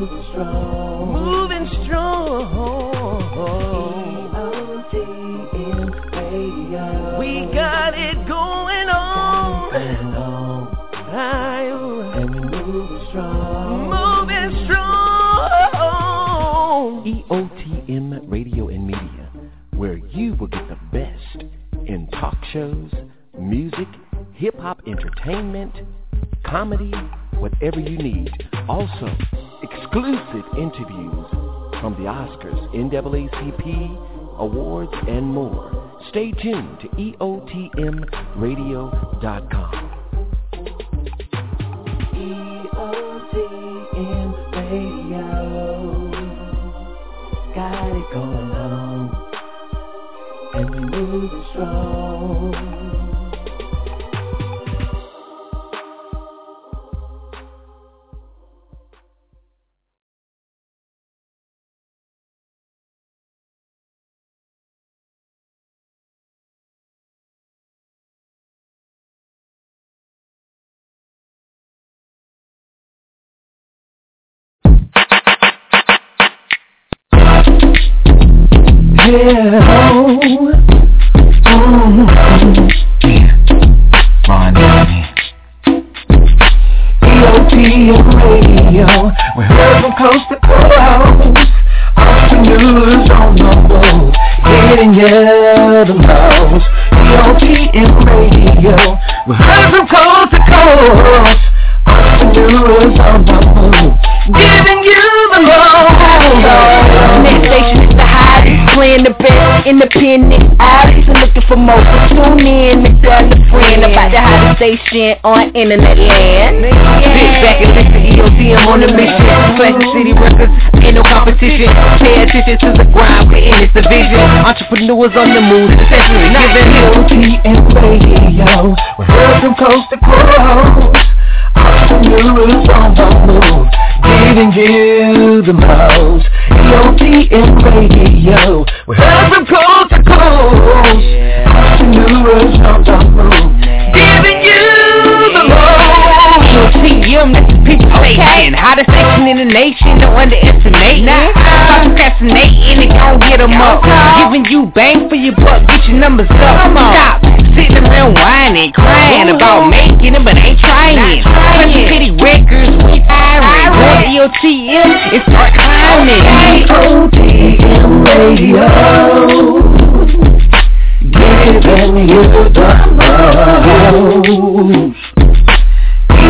Moving strong. Moving strong. radio. We got it going on. I, and we moving strong. Moving strong. EOTM Radio and Media, where you will get the best in talk shows, music, hip-hop entertainment, comedy, whatever you need. Also, exclusive interviews from the Oscars, NAACP, awards, and more. Stay tuned to EOTMRadio.com. station on internet land. Sit back and listen to EOTM on the mission. Classic City Records, ain't no competition. Pay attention to the grind, we're in this division. Entrepreneurs on the move, especially giving EOTM radio. We're heard from coast to coast. Entrepreneurs on the move, giving you the most. EOTM radio. We're heard from coast to coast. Entrepreneurs on the move, EOTM, that's the people station. Hottest station in the nation, don't underestimate. Nah, stop procrastinating and gon' get 'em up. Giving you bang for your buck, get your numbers up. Stop sitting around whining, crying about making it, but ain't trying. Country City Records, we firing. Go to EOTM and start climbing. EOTM Radio. Giving you the most.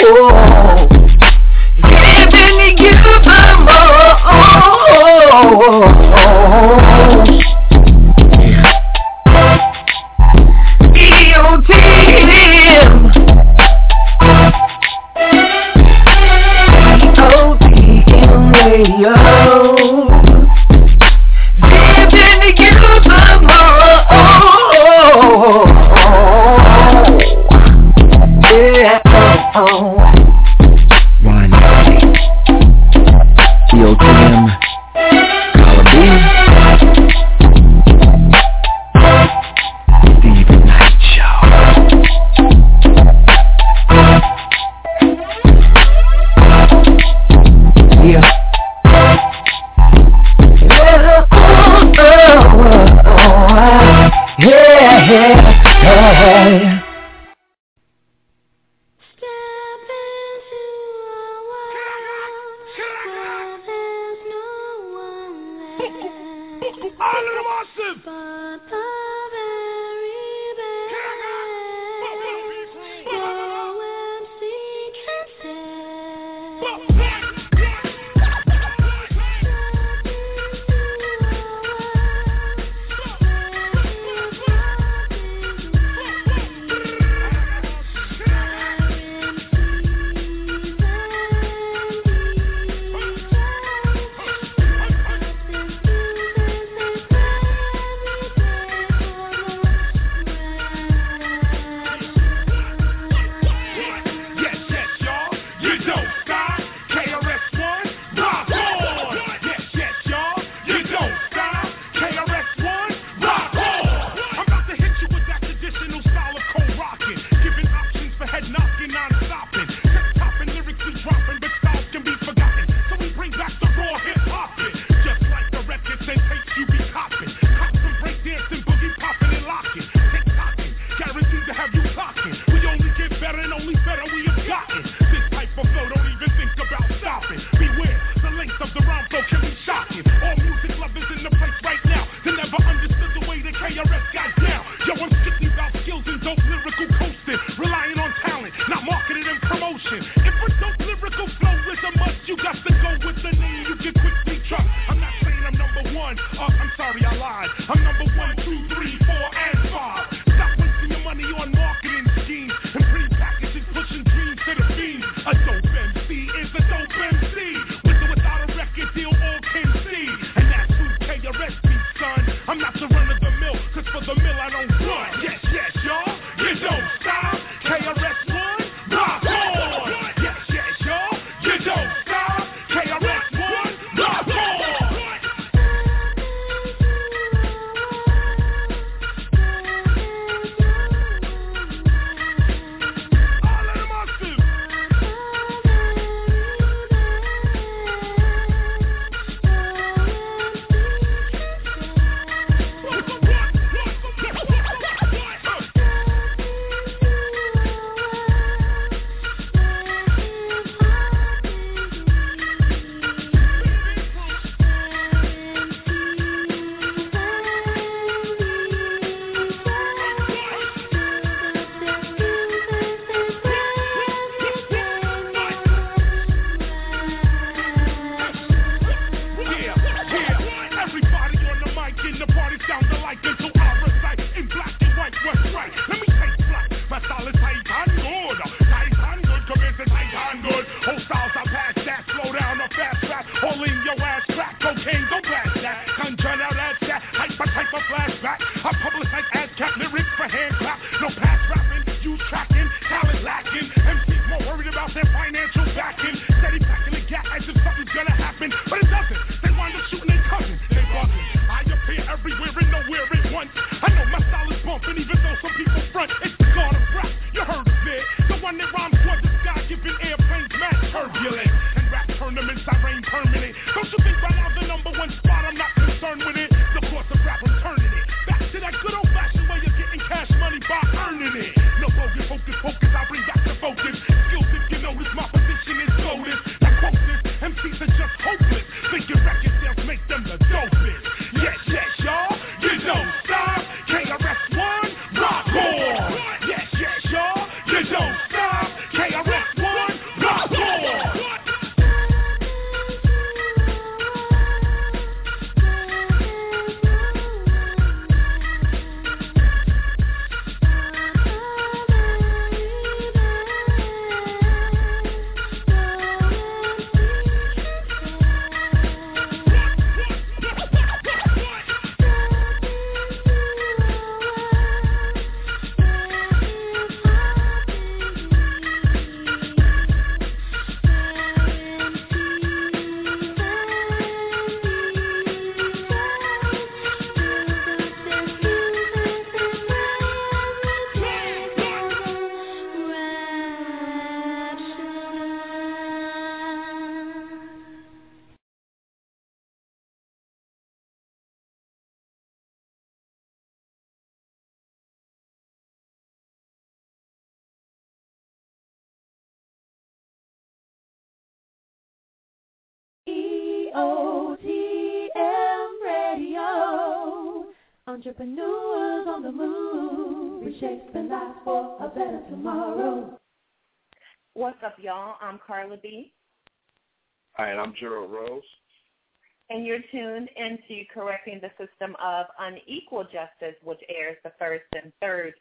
Giving Entrepreneurs on the move, reshaping life for a better tomorrow. What's up, y'all? I'm Carla B. Hi, and I'm Gerald Rose. And you're tuned into Correcting the System of Unequal Justice, which airs the first and third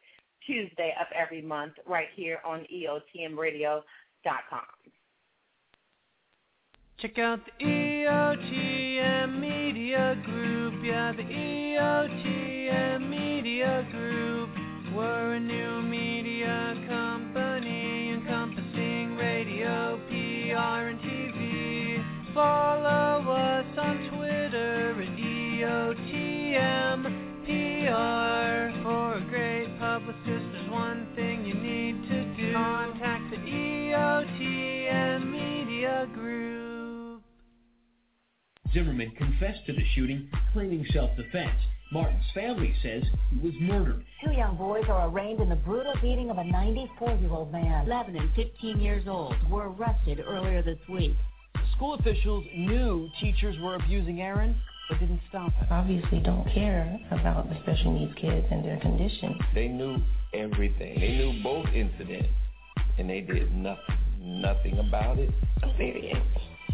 Tuesday of every month right here on EOTMRadio.com. Check out the EOTM Media Group utopia, the EOTM Media Group. We're a new media company encompassing radio, PR, and TV. Follow us on Twitter at EOTMPR. For a great publicist, there's one thing you need to do. Contact the EOTM Media Group. Zimmerman confessed to the shooting, claiming self-defense. Martin's family says he was murdered. Two young boys are arraigned in the brutal beating of a 94-year-old man. 11 and 15 years old were arrested earlier this week. School officials knew teachers were abusing Aaron, but didn't stop it. Obviously don't care about the special needs kids and their condition. They knew everything. They knew both incidents, and they did nothing, nothing about it. Period.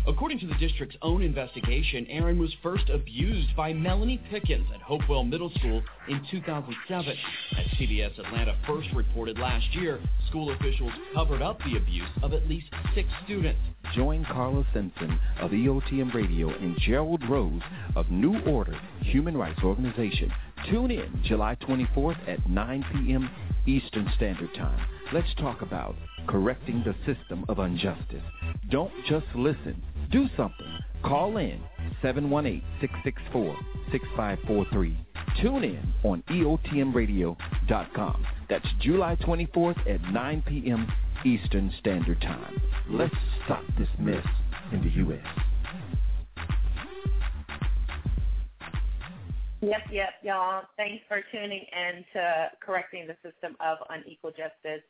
According to the district's own investigation, Aaron was first abused by Melanie Pickens at Hopewell Middle School in 2007. As CBS Atlanta first reported last year, school officials covered up the abuse of at least six students. Join Carla Simpson of EOTM Radio and Gerald Rose of New Order Human Rights Organization. Tune in July 24th at 9 p.m. Eastern Standard Time. Let's talk about correcting the system of injustice. Don't just listen. Do something. Call in 718-664-6543. Tune in on EOTMRadio.com. That's July 24th at 9 p.m. Eastern Standard Time. Let's stop this mess in the U.S. Yep, yep, y'all. Thanks for tuning in to Correcting the System of Unequal Justice.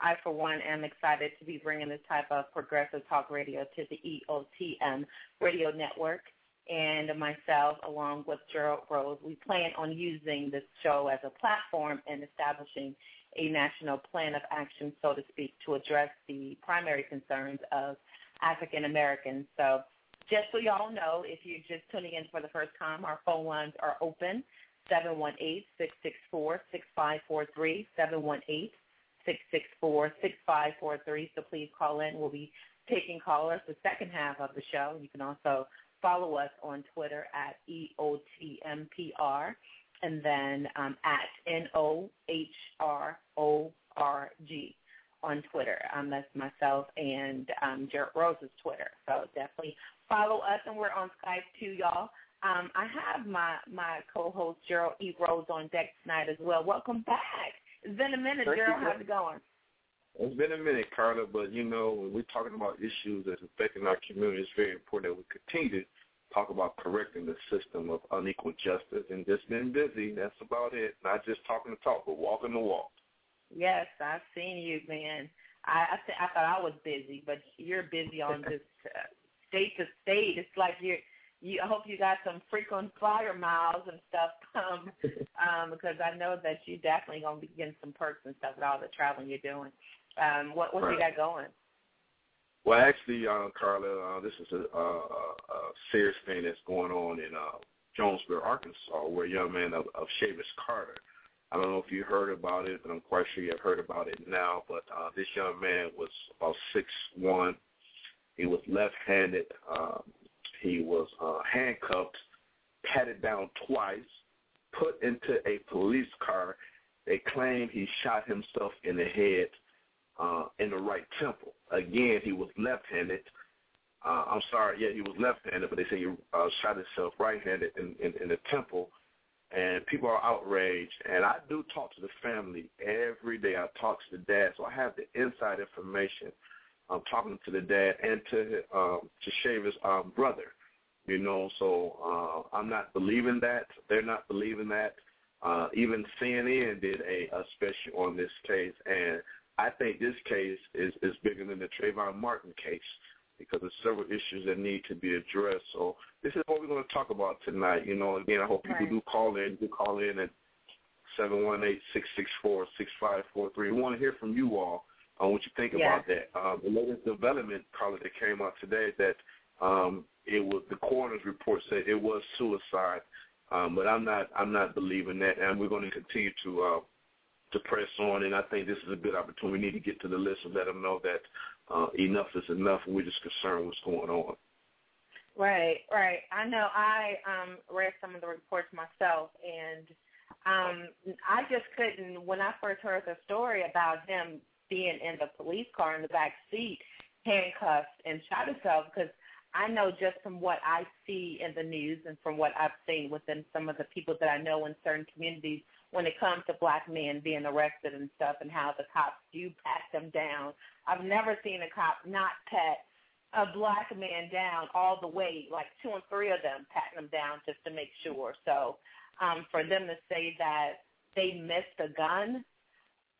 I, for one, am excited to be bringing this type of progressive talk radio to the EOTM radio network. And myself, along with Gerald Rose, we plan on using this show as a platform and establishing a national plan of action, so to speak, to address the primary concerns of African Americans. So just so y'all know, if you're just tuning in for the first time, our phone lines are open, 718-664-6543, 718-664-6543. So please call in. We'll be taking callers the second half of the show. You can also follow us on Twitter at EOTMPR and then um, at N-O-H-R-O-R-G on Twitter. Um, that's myself and um, Gerald Rose's Twitter. So definitely follow us, and we're on Skype too, y'all. Um, I have my my co-host Gerald E. Rose on deck tonight as well. Welcome back. It's been a minute, Thank Gerald. How's it going? It's been a minute, Carla, but you know, when we're talking about issues that's affecting our community, it's very important that we continue to talk about correcting the system of unequal justice. And just been busy. That's about it. Not just talking the talk, but walking the walk. Yes, I've seen you, man. I I, th- I thought I was busy, but you're busy on this uh, state to state. It's like you're. You, I hope you got some frequent flyer miles and stuff, um, um, because I know that you definitely gonna be getting some perks and stuff with all the traveling you're doing. Um, what what you got going? Well, actually, uh, Carla, uh, this is a, a, a serious thing that's going on in uh, Jonesboro, Arkansas, where a young man of, of Chavis Carter. I don't know if you heard about it, but I'm quite sure you have heard about it now. But uh, this young man was about six one. He was left-handed. Um, he was uh, handcuffed, patted down twice, put into a police car. They claim he shot himself in the head uh, in the right temple. Again, he was left-handed. Uh, I'm sorry, yeah, he was left-handed, but they say he uh, shot himself right-handed in, in, in the temple. And people are outraged. And I do talk to the family every day. I talk to the dad, so I have the inside information. I'm talking to the dad and to um, to Chavis's um, brother. You know, so uh, I'm not believing that. They're not believing that. Uh, even CNN did a, a special on this case, and I think this case is, is bigger than the Trayvon Martin case because there's several issues that need to be addressed. So this is what we're going to talk about tonight. You know, again, I hope people Right. do call in. Do call in at seven one eight six six four six five four three. We want to hear from you all on what you think Yeah. about that. Um, the latest development, Carla, that came out today is that um, it was the coroner's report said it was suicide. Um, but I'm not I'm not believing that, and we're going to continue to uh, to press on. And I think this is a good opportunity. We need to get to the list and let them know that uh, enough is enough, and we're just concerned what's going on. Right, right. I know. I um read some of the reports myself, and um I just couldn't. When I first heard the story about him being in the police car in the back seat, handcuffed and shot himself, because I know just from what I see in the news and from what I've seen within some of the people that I know in certain communities, when it comes to black men being arrested and stuff, and how the cops do pat them down. I've never seen a cop not pat a black man down all the way, like two and three of them patting him down just to make sure. So um, for them to say that they missed a gun,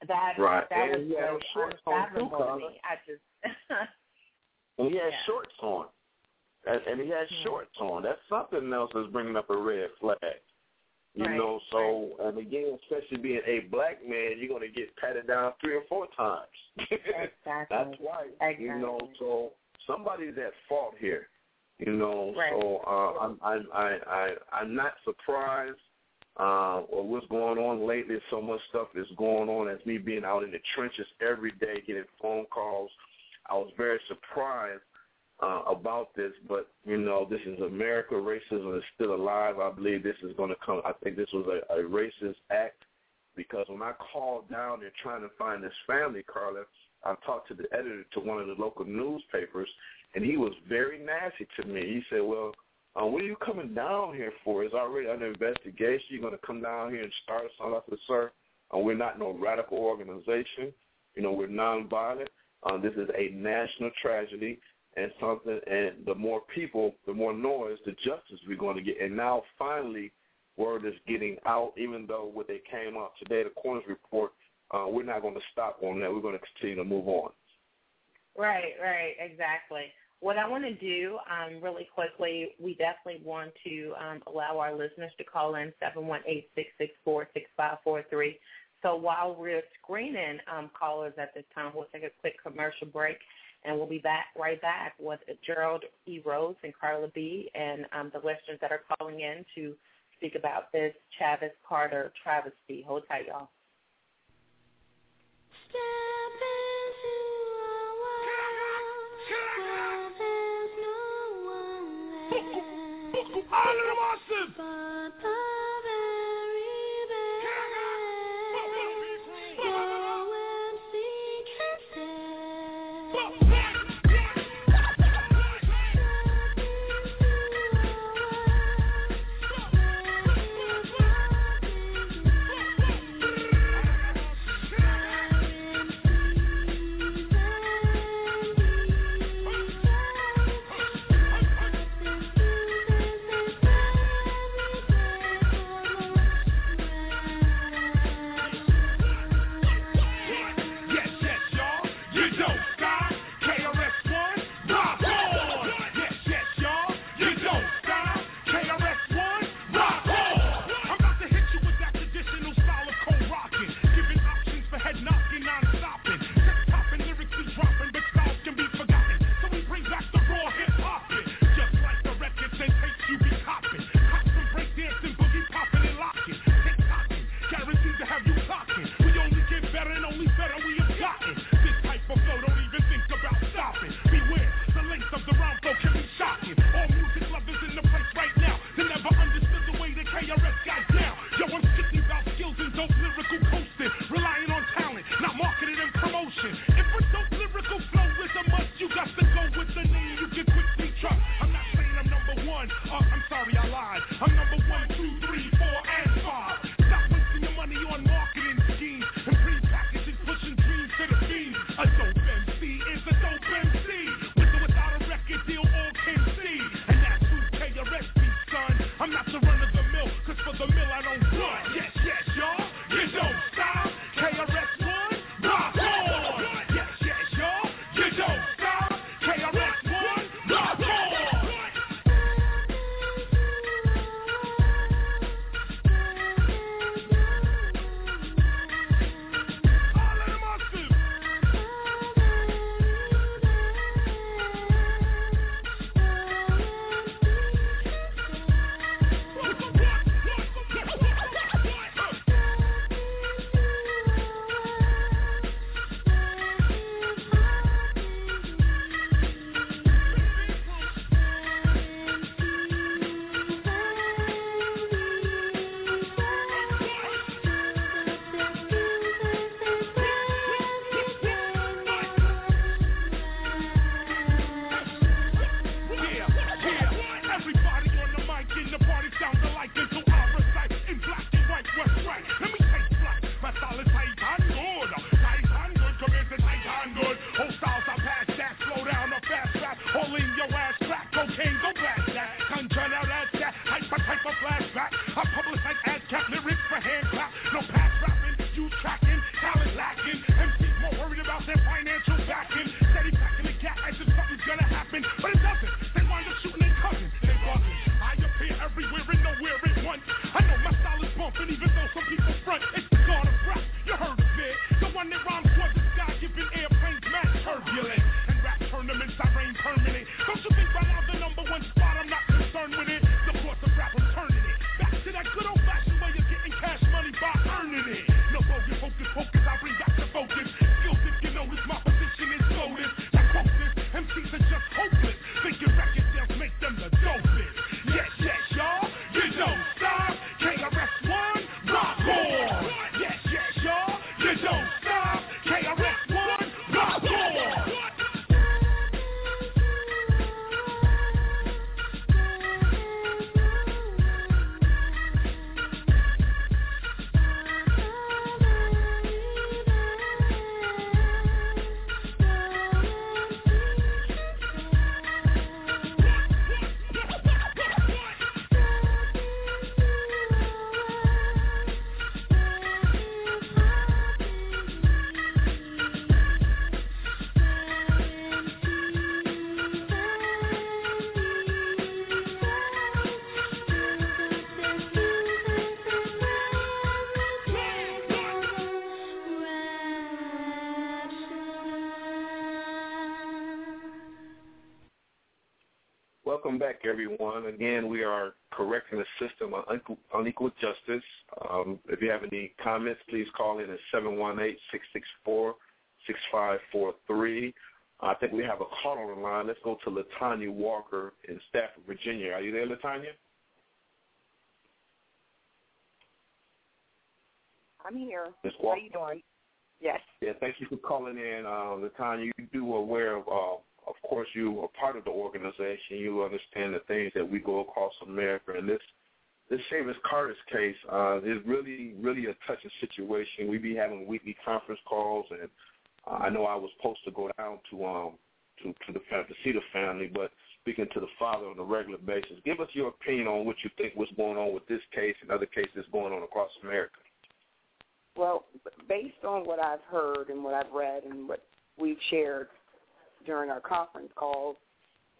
that Right. that And he had was shorts on, too, unfathomable to me. I just And he had Yeah. shorts on, and, and he had shorts on. That's something else that's bringing up a red flag. You Right, know, so and again, especially being a black man, you're gonna get patted down three or four times. Exactly. That's right. Exactly. You know, so somebody's at fault here. You know, Right. so uh, I'm I'm I, I I'm not surprised uh, or what's going on lately. So much stuff is going on as me being out in the trenches every day, getting phone calls. I was very surprised uh, about this, but you know, this is America. Racism is still alive. I believe this is going to come. I think this was a, a racist act because when I called down there trying to find this family, Carla, I talked to the editor to one of the local newspapers, and he was very nasty to me. He said, "Well, uh, what are you coming down here for? It's already under investigation. You're going to come down here and start something?" I "Sir, uh, we're not no radical organization. You know, we're nonviolent. Uh, this is a national tragedy." and something and the more people, the more noise, the justice we're going to get. And now finally word is getting out, even though what they came out today, the coroner's report, uh, we're not going to stop on that. We're going to continue to move on. Right, right, exactly. What I want to do um, really quickly, we definitely want to um, allow our listeners to call in seven one eight six six four six five four three. So while we're screening um, callers at this time, we'll take a quick commercial break, and we'll be back right back with Gerald E. Rose and Carla B. and um, the listeners that are calling in to speak about this Chavis Carter travesty. Hold tight, y'all. Of welcome back, everyone. Again, we are correcting the system of unequal, justice. Um, if you have any comments, please call in at 718-664-6543. I think we have a call on the line. Let's go to Latanya Walker in Stafford, Virginia. Are you there, Latanya? I'm here. Ms. How Walker? you doing? Yes. Yeah, thank you for calling in, uh, Latanya. You do aware of, uh, of course, you are part of the organization. You understand the things that we go across America, and this this Chavis Carter's case uh, is really, really a touching situation. We be having weekly conference calls, and uh, I know I was supposed to go down to um to to the to see the family, but speaking to the father on a regular basis. Give us your opinion on what you think what's going on with this case and other cases going on across America. Well, based on what I've heard and what I've read and what we've shared during our conference calls,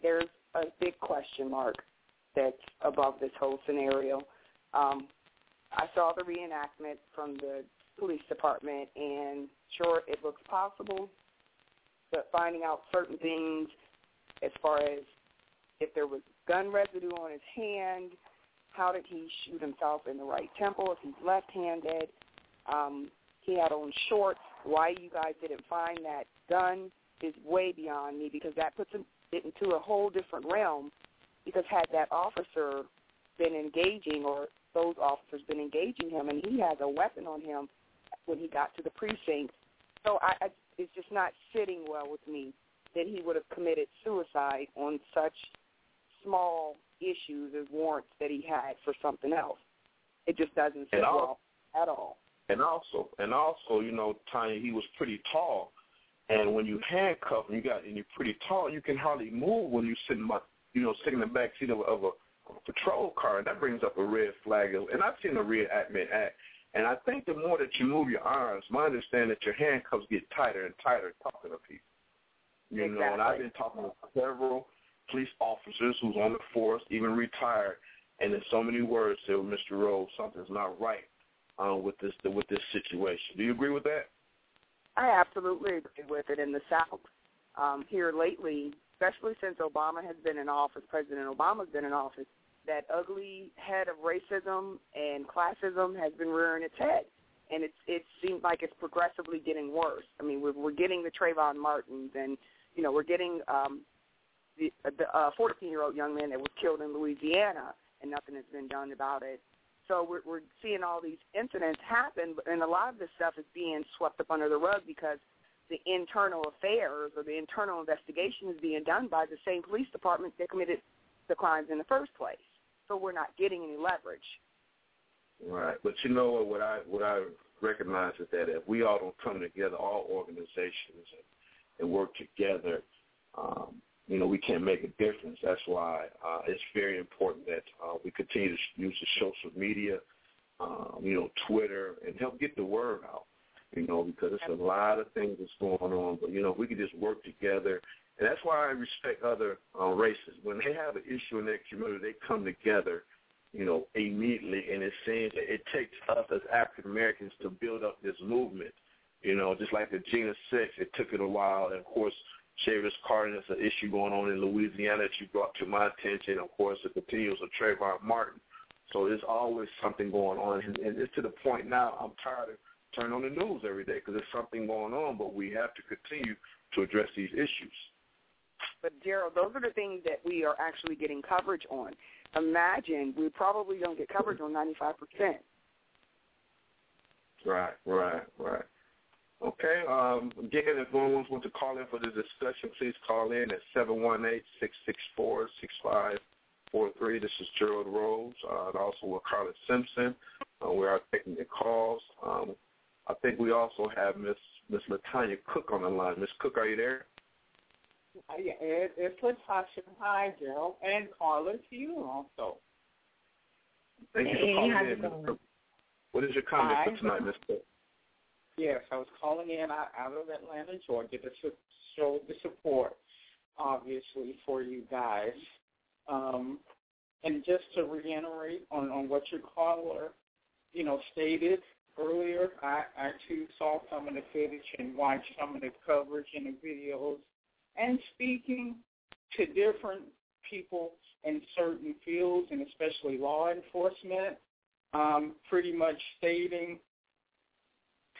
there's a big question mark that's above this whole scenario. Um, I saw the reenactment from the police department, and sure, it looks possible, but finding out certain things as far as if there was gun residue on his hand, how did he shoot himself in the right temple if he's left-handed, um, he had on shorts. Why you guys didn't find that gun is way beyond me because that puts it into a whole different realm. Because had that officer been engaging or those officers been engaging him, and he has a weapon on him when he got to the precinct, so I, I it's just not sitting well with me that he would have committed suicide on such small issues as warrants that he had for something else. It just doesn't sit all- well at all. And also, and also, you know, Tanya, he was pretty tall, and when you handcuff him, you got and you're pretty tall, you can hardly move when you're sitting, by, you know, sitting in the back seat of, of, a, of a patrol car, and that brings up a red flag. And I've seen a red admin act, and I think the more that you move your arms, my understanding that your handcuffs get tighter and tighter talking to people. You know, and I've been talking to several police officers who's on the force, even retired, and in so many words said, Mr. Rose, something's not right uh, with this with this situation. Do you agree with that? I absolutely agree with it in the South. Um, here lately, especially since Obama has been in office, President Obama's been in office, that ugly head of racism and classism has been rearing its head. And it's it seems like it's progressively getting worse. I mean, we're we're getting the Trayvon Martins, and you know, we're getting um, the the uh, 14 year old young man that was killed in Louisiana, and nothing has been done about it. So we're, we're seeing all these incidents happen, and a lot of this stuff is being swept up under the rug because the internal affairs or the internal investigation is being done by the same police department that committed the crimes in the first place. So we're not getting any leverage. Right. But you know what? I what I recognize is that if we all don't come together, all organizations, and, and work together, um, you know, we can make a difference. That's why uh, it's very important that uh, we continue to use the social media, um, you know, Twitter, and help get the word out. You know, because there's a lot of things that's going on. But you know, if we can just work together, and that's why I respect other uh, races. When they have an issue in their community, they come together you know, immediately. And it seems that it takes us as African Americans to build up this movement. You know, just like the Jena Six, it took it a while. And of course, Chavis Carter, there's an issue going on in Louisiana that you brought to my attention. Of course, it continues with Trayvon Martin. So there's always something going on. And, and it's to the point now I'm tired of turning on the news every day because there's something going on, but we have to continue to address these issues. But Gerald, those are the things that we are actually getting coverage on. Imagine we probably don't get coverage on 95%. Right, right, right. Okay. Um, again, if anyone wants to call in for the discussion, please call in at seven one eight six six four six five four three. This is Gerald Rose, uh, and also with Carla Simpson. Uh, we are taking the calls. Um, I think we also have Miss Miss Latanya Cook on the line. Miss Cook, are you there? Uh, yeah, it, it's Latasha. Hi, Gerald. And Carla, to you also. Thank you for calling in, it Miss going? Cook. What is your comment Hi. for tonight, Miss Cook? Yes, I was calling in out, of Atlanta, Georgia to show the support, obviously, for you guys. Um, and just to reiterate on, on what your caller, you know, stated earlier, I, I too saw some of the footage and watched some of the coverage and the videos and speaking to different people in certain fields, and especially law enforcement, um, pretty much stating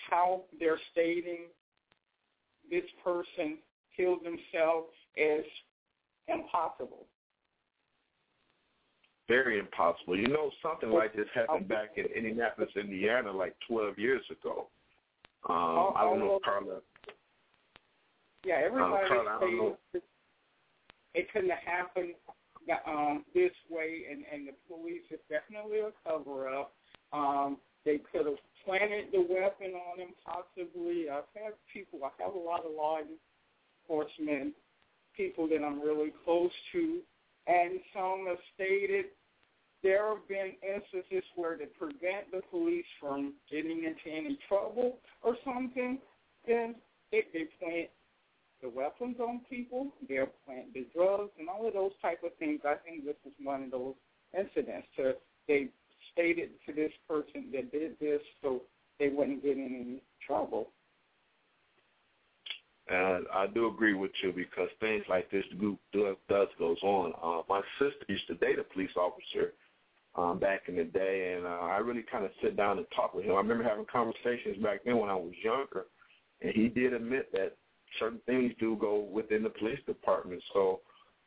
how they're stating this person killed himself is impossible. Very impossible. You know, something like this happened back in Indianapolis, Indiana, like 12 years ago. Um, I don't know, Carla. Yeah, everybody um, Carla, says it couldn't have happened um, this way, and, and the police is definitely a cover up. Um, they could have planted the weapon on him, possibly. I've had people. I have a lot of law enforcement people that I'm really close to, and some have stated there have been instances where to prevent the police from getting into any trouble or something, then they, they plant the weapons on people, they plant the drugs, and all of those type of things. I think this is one of those incidents. To they stated to this person that did this so they wouldn't get in any trouble. And I do agree with you because things like this do, do, does goes on. Uh, my sister used to date a police officer um, back in the day, and uh, I really kind of sit down and talk with him. I remember having conversations back then when I was younger, and he did admit that certain things do go within the police department. So,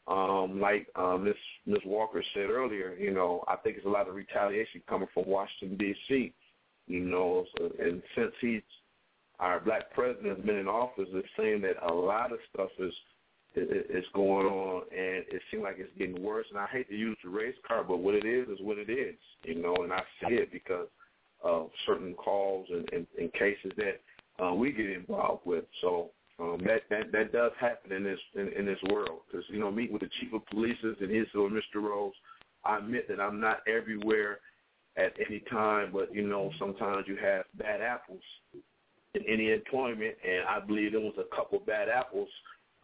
um, like um, Ms. Ms. Walker said earlier, you know, I think it's a lot of retaliation coming from Washington D.C. You know, and since he's our black president has been in office, it's saying that a lot of stuff is is going on, and it seems like it's getting worse. And I hate to use the race card, but what it is is what it is, you know. And I see it because of certain calls and, and, and cases that uh, we get involved with. So um, that that that does happen in this in, in this world. Because you know, meet with the chief of police and his or Mr. Rose. I admit that I'm not everywhere at any time, but you know, sometimes you have bad apples in any employment, and I believe there was a couple bad apples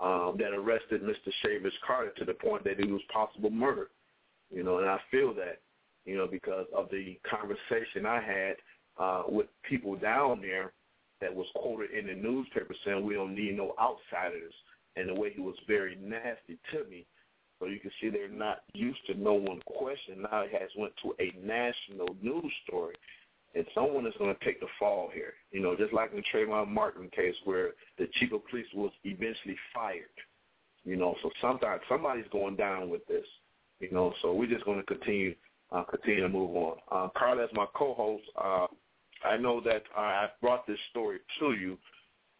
um, that arrested Mr. Chavis Carter to the point that it was possible murder. You know, and I feel that, you know, because of the conversation I had uh, with people down there that was quoted in the newspaper saying we don't need no outsiders, and the way he was very nasty to me. So you can see they're not used to no one question. Now it has went to a national news story and someone is going to take the fall here. You know, just like in the Trayvon Martin case where the chief of police was eventually fired. You know, so sometimes somebody's going down with this. You know, so we're just going to continue uh, continue to move on. Uh, Carl, as my co-host, uh, I know that uh, I brought this story to you,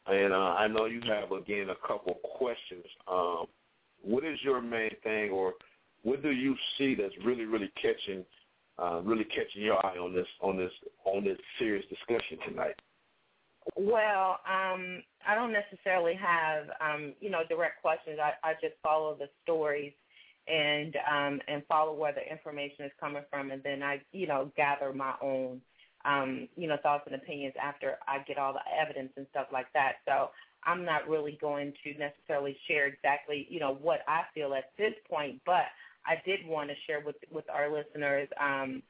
and uh, I know you have again a couple questions. Um, what is your main thing, or what do you see that's really, really catching uh, really catching your eye on this on this on this serious discussion tonight? Well, um, I don't necessarily have um, you know direct questions. I, I just follow the stories and um, and follow where the information is coming from, and then I you know gather my own um, you know thoughts and opinions after I get all the evidence and stuff like that. So I'm not really going to necessarily share exactly you know what I feel at this point, but I did want to share with with our listeners um,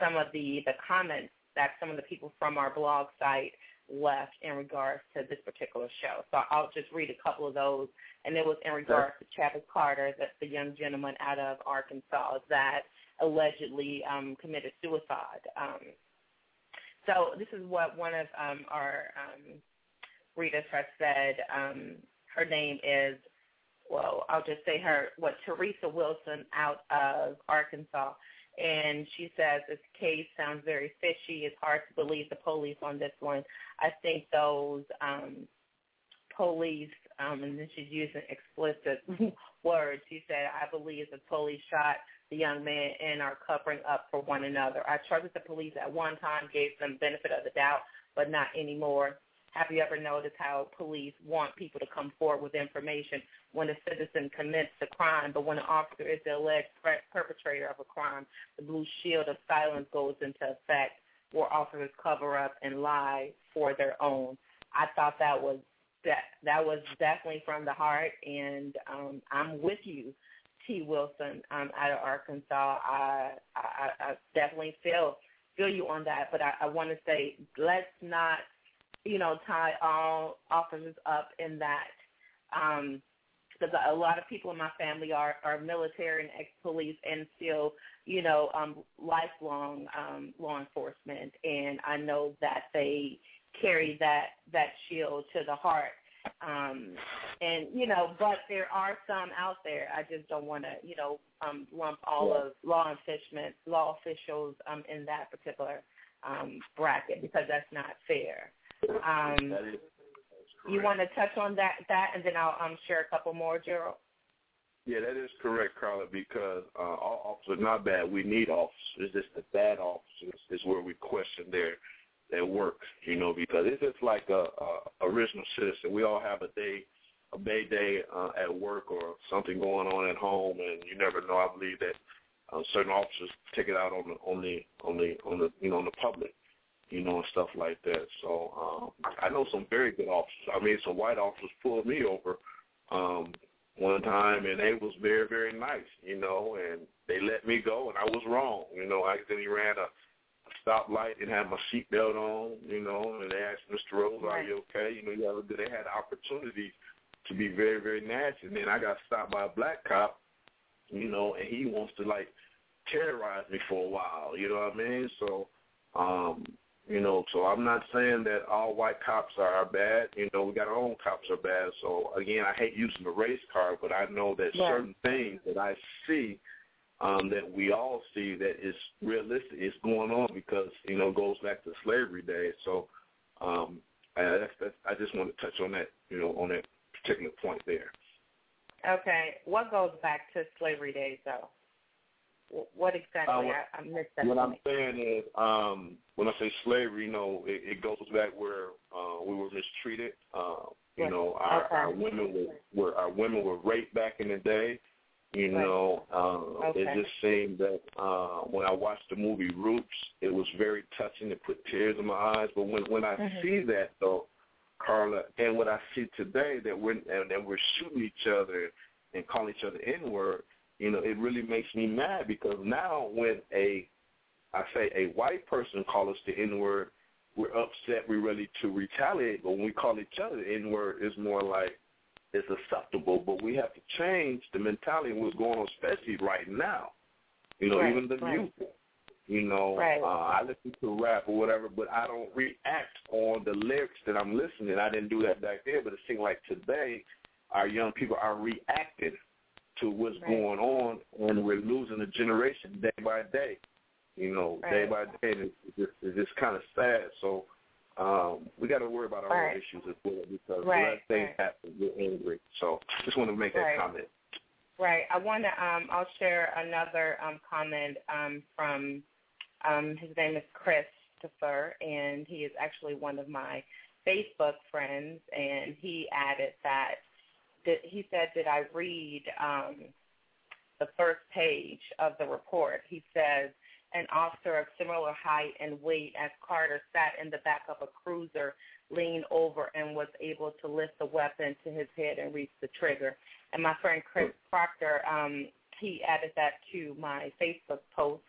some of the the comments that some of the people from our blog site left in regards to this particular show. So I'll just read a couple of those, and it was in regards sure. to Chavis Carter, the, the young gentleman out of Arkansas that allegedly um, committed suicide. Um, so this is what one of um, our um, readers has said. Um, her name is well, I'll just say her, what, Teresa Wilson out of Arkansas. And she says this case sounds very fishy. It's hard to believe the police on this one. I think those um, police, um, and then she's using explicit words. She said, I believe the police shot the young man and are covering up for one another. I trusted the police at one time, gave them benefit of the doubt, but not anymore. Have you ever noticed how police want people to come forward with information when a citizen commits a crime, but when an officer is the alleged perpetrator of a crime, the blue shield of silence goes into effect where officers cover up and lie for their own. I thought that was that that was definitely from the heart, and um, I'm with you, T. Wilson, um, out of Arkansas. I, I I definitely feel feel you on that, but I, I want to say let's not you know, tie all officers up in that um, because a lot of people in my family are are military and ex-police and still, you know, um, lifelong um, law enforcement, and I know that they carry that that shield to the heart. Um, and you know, but there are some out there. I just don't want to, you know, um, lump all Yeah. of law enforcement, law officials um, in that particular um, bracket because that's not fair. Um, That is you want to touch on that, that, and then I'll um, share a couple more, Gerald. Yeah, that is correct, Carla, because uh, all officers not bad. We need officers. It's just the bad officers is where we question their their work, you know, because it's just like a, a original citizen. We all have a day, a bad day uh, at work or something going on at home, and you never know. I believe that uh, certain officers take it out on the on the on the on the you know on the public, you know, and stuff like that. So um, I know some very good officers. I mean, some white officers pulled me over um, one time, and they was very very nice, you know, and they let me go, and I was wrong, you know. I accidentally ran a stoplight, didn't have my seatbelt on, you know, and they asked Mr. Rose, "Are you okay?" You know, you have, they had the opportunity to be very very nasty, and then I got stopped by a black cop, you know, and he wants to like terrorize me for a while, you know what I mean? So, um, you know, so I'm not saying that all white cops are bad. You know, we got our own cops are bad. So again, I hate using the race card, but I know that Right. certain things that I see um, that we all see that is realistic is going on because you know it goes back to slavery days. So um, I, that's, that's, I just want to touch on that, you know, on that particular point there. Okay, what goes back to slavery days, though? What exactly? Uh, what- I, I missed that. What I'm saying is, um, when I say slavery, you know, it, it goes back where uh, we were mistreated. Uh, you Right. know, our, Okay. our women were, were our women were raped back in the day. You Right. know, uh, Okay. it just seemed that uh, when I watched the movie Roots, it was very touching. It put tears in my eyes. But when when I Mhm. see that though, Carla, and what I see today that we're and that we're shooting each other and calling each other N word, you know, it really makes me mad because now when a I say a white person call us the N word, we're upset, we're ready to retaliate. But when we call each other the N word, it's more like it's acceptable. But we have to change the mentality of what's going on, especially right now. You know, Right, even the right. music. You know, Right. uh, I listen to rap or whatever, but I don't react on the lyrics that I'm listening. I didn't do that back then, but it seems like today our young people are reacting to what's Right. going on, and we're losing a generation day by day. You know, day by day, and it's just, it's just kind of sad. So um, we got to worry about our Right. own issues as well because Right, things right. happen, we're angry. So just want to make that Right. comment. Right. I want to. Um, I'll share another um, comment um, from. Um, his name is Christopher, and he is actually one of my Facebook friends. And he added that. That he said, "Did I read um, the first page of the report?" He says, "An officer of similar height and weight as Carter sat in the back of a cruiser." leaned over and was able to lift the weapon to his head and reach the trigger. And my friend Chris Proctor, um, he added that to my Facebook post.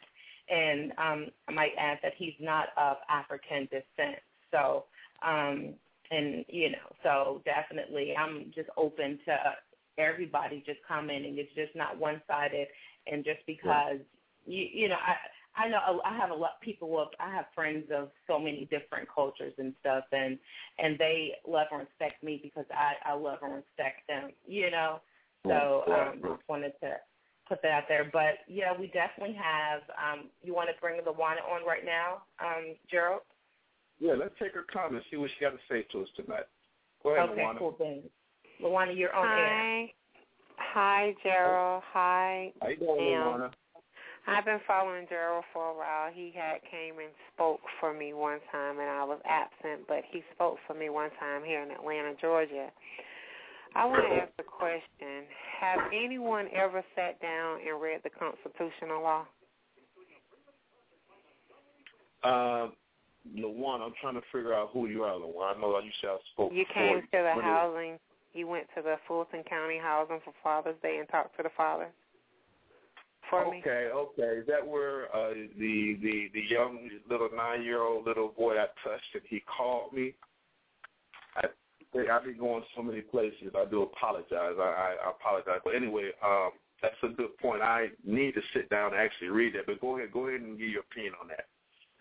And um, I might add that he's not of African descent. So, um, and you know, so definitely, I'm just open to everybody just commenting. It's just not one-sided, and just because you, you know, I. I know I have a lot people of I have friends of so many different cultures and stuff and and they love and respect me because I I love and respect them, you know. So um just wanted to put that out there. But yeah, we definitely have um you want to bring Lawana on right now, um, Gerald? Yeah, let's take her comment, see what she got to say to us tonight. Go ahead, okay, Luana. cool thing. Lawana, you're on air. Hi. Hi, Gerald. Hi. How you doing, Em. Luana? I've been following Gerald for a while. He had came and spoke for me one time, and I was absent, but he spoke for me one time here in Atlanta, Georgia. I want to ask a question. Have anyone ever sat down and read the constitutional law? Um, Luana, I'm trying to figure out who you are, Luana. I know you said I spoke You before. came to the is- housing. You went to the Fulton County Housing for Father's Day and talked to the fathers for me. Okay, okay. Is that where uh, the the the young little nine year old little boy I touched and he called me? I. I've been going so many places. I do apologize. I, I, I apologize. But anyway, um, that's a good point. I need to sit down and actually read that. But go ahead, go ahead and give your opinion on that.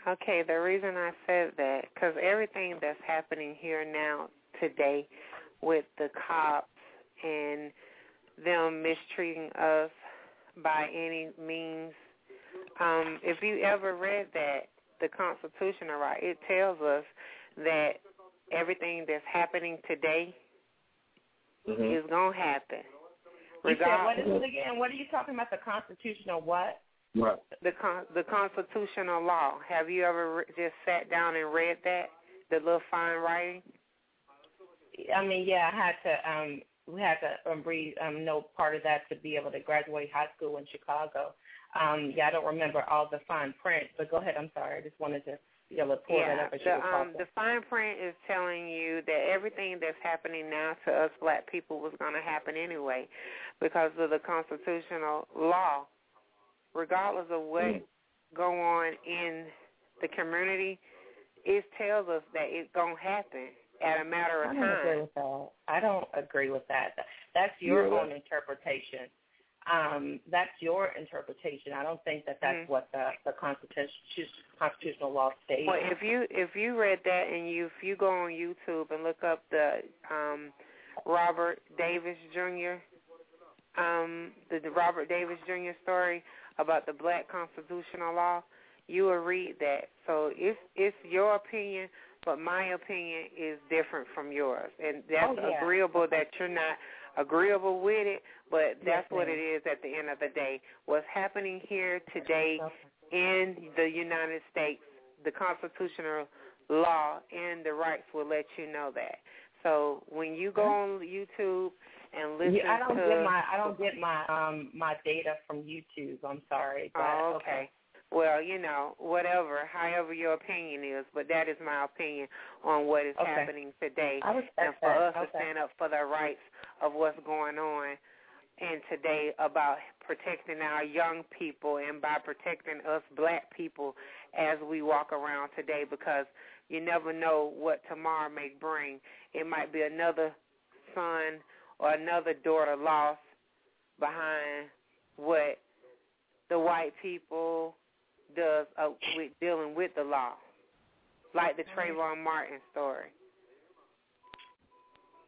Okay, the reason I said that because everything that's happening here now today with the cops and them mistreating us by any means. Um, if you ever read that, the Constitution, all right, it tells us that everything that's happening today mm-hmm. is going to happen. You said, what is it again? What are you talking about? The constitutional what? Right. The con- the constitutional law. Have you ever re- just sat down and read that? The little fine writing. I mean, yeah, I had to. um We had to um, read um know part of that to be able to graduate high school in Chicago. Um Yeah, I don't remember all the fine print, but go ahead. I'm sorry. I just wanted to be able to pull yeah, that up as the, um, the fine print is telling you that everything that's happening now to us black people was going to happen anyway because of the constitutional law. Regardless of what mm. go on in the community, it tells us that it's going to happen at a matter of I don't time. Agree with that. I don't agree with that. That's your yeah. own interpretation um, that's your interpretation. I don't think that that's mm-hmm. what the the constitution, constitutional law states. Well, if you if you read that and you if you go on YouTube and look up the um, Robert Davis Jr. Um, the, the Robert Davis Jr. story about the black constitutional law, you will read that. So it's it's your opinion, but my opinion is different from yours, and that's oh, yeah. agreeable that you're not agreeable with it, but that's yes, what it is at the end of the day. What's happening here today in the United States, the constitutional law and the rights will let you know that. So when you go on YouTube and listen yeah, I don't to get my I don't get my um my data from YouTube. I'm sorry. But, oh, okay. okay. Well, you know, whatever, however your opinion is, but that is my opinion on what is okay. happening today, and for that. us okay. to stand up for the rights of what's going on and today about protecting our young people and by protecting us black people as we walk around today because you never know what tomorrow may bring. It might be another son or another daughter lost behind what the white people does uh, with dealing with the law, like the Trayvon Martin story.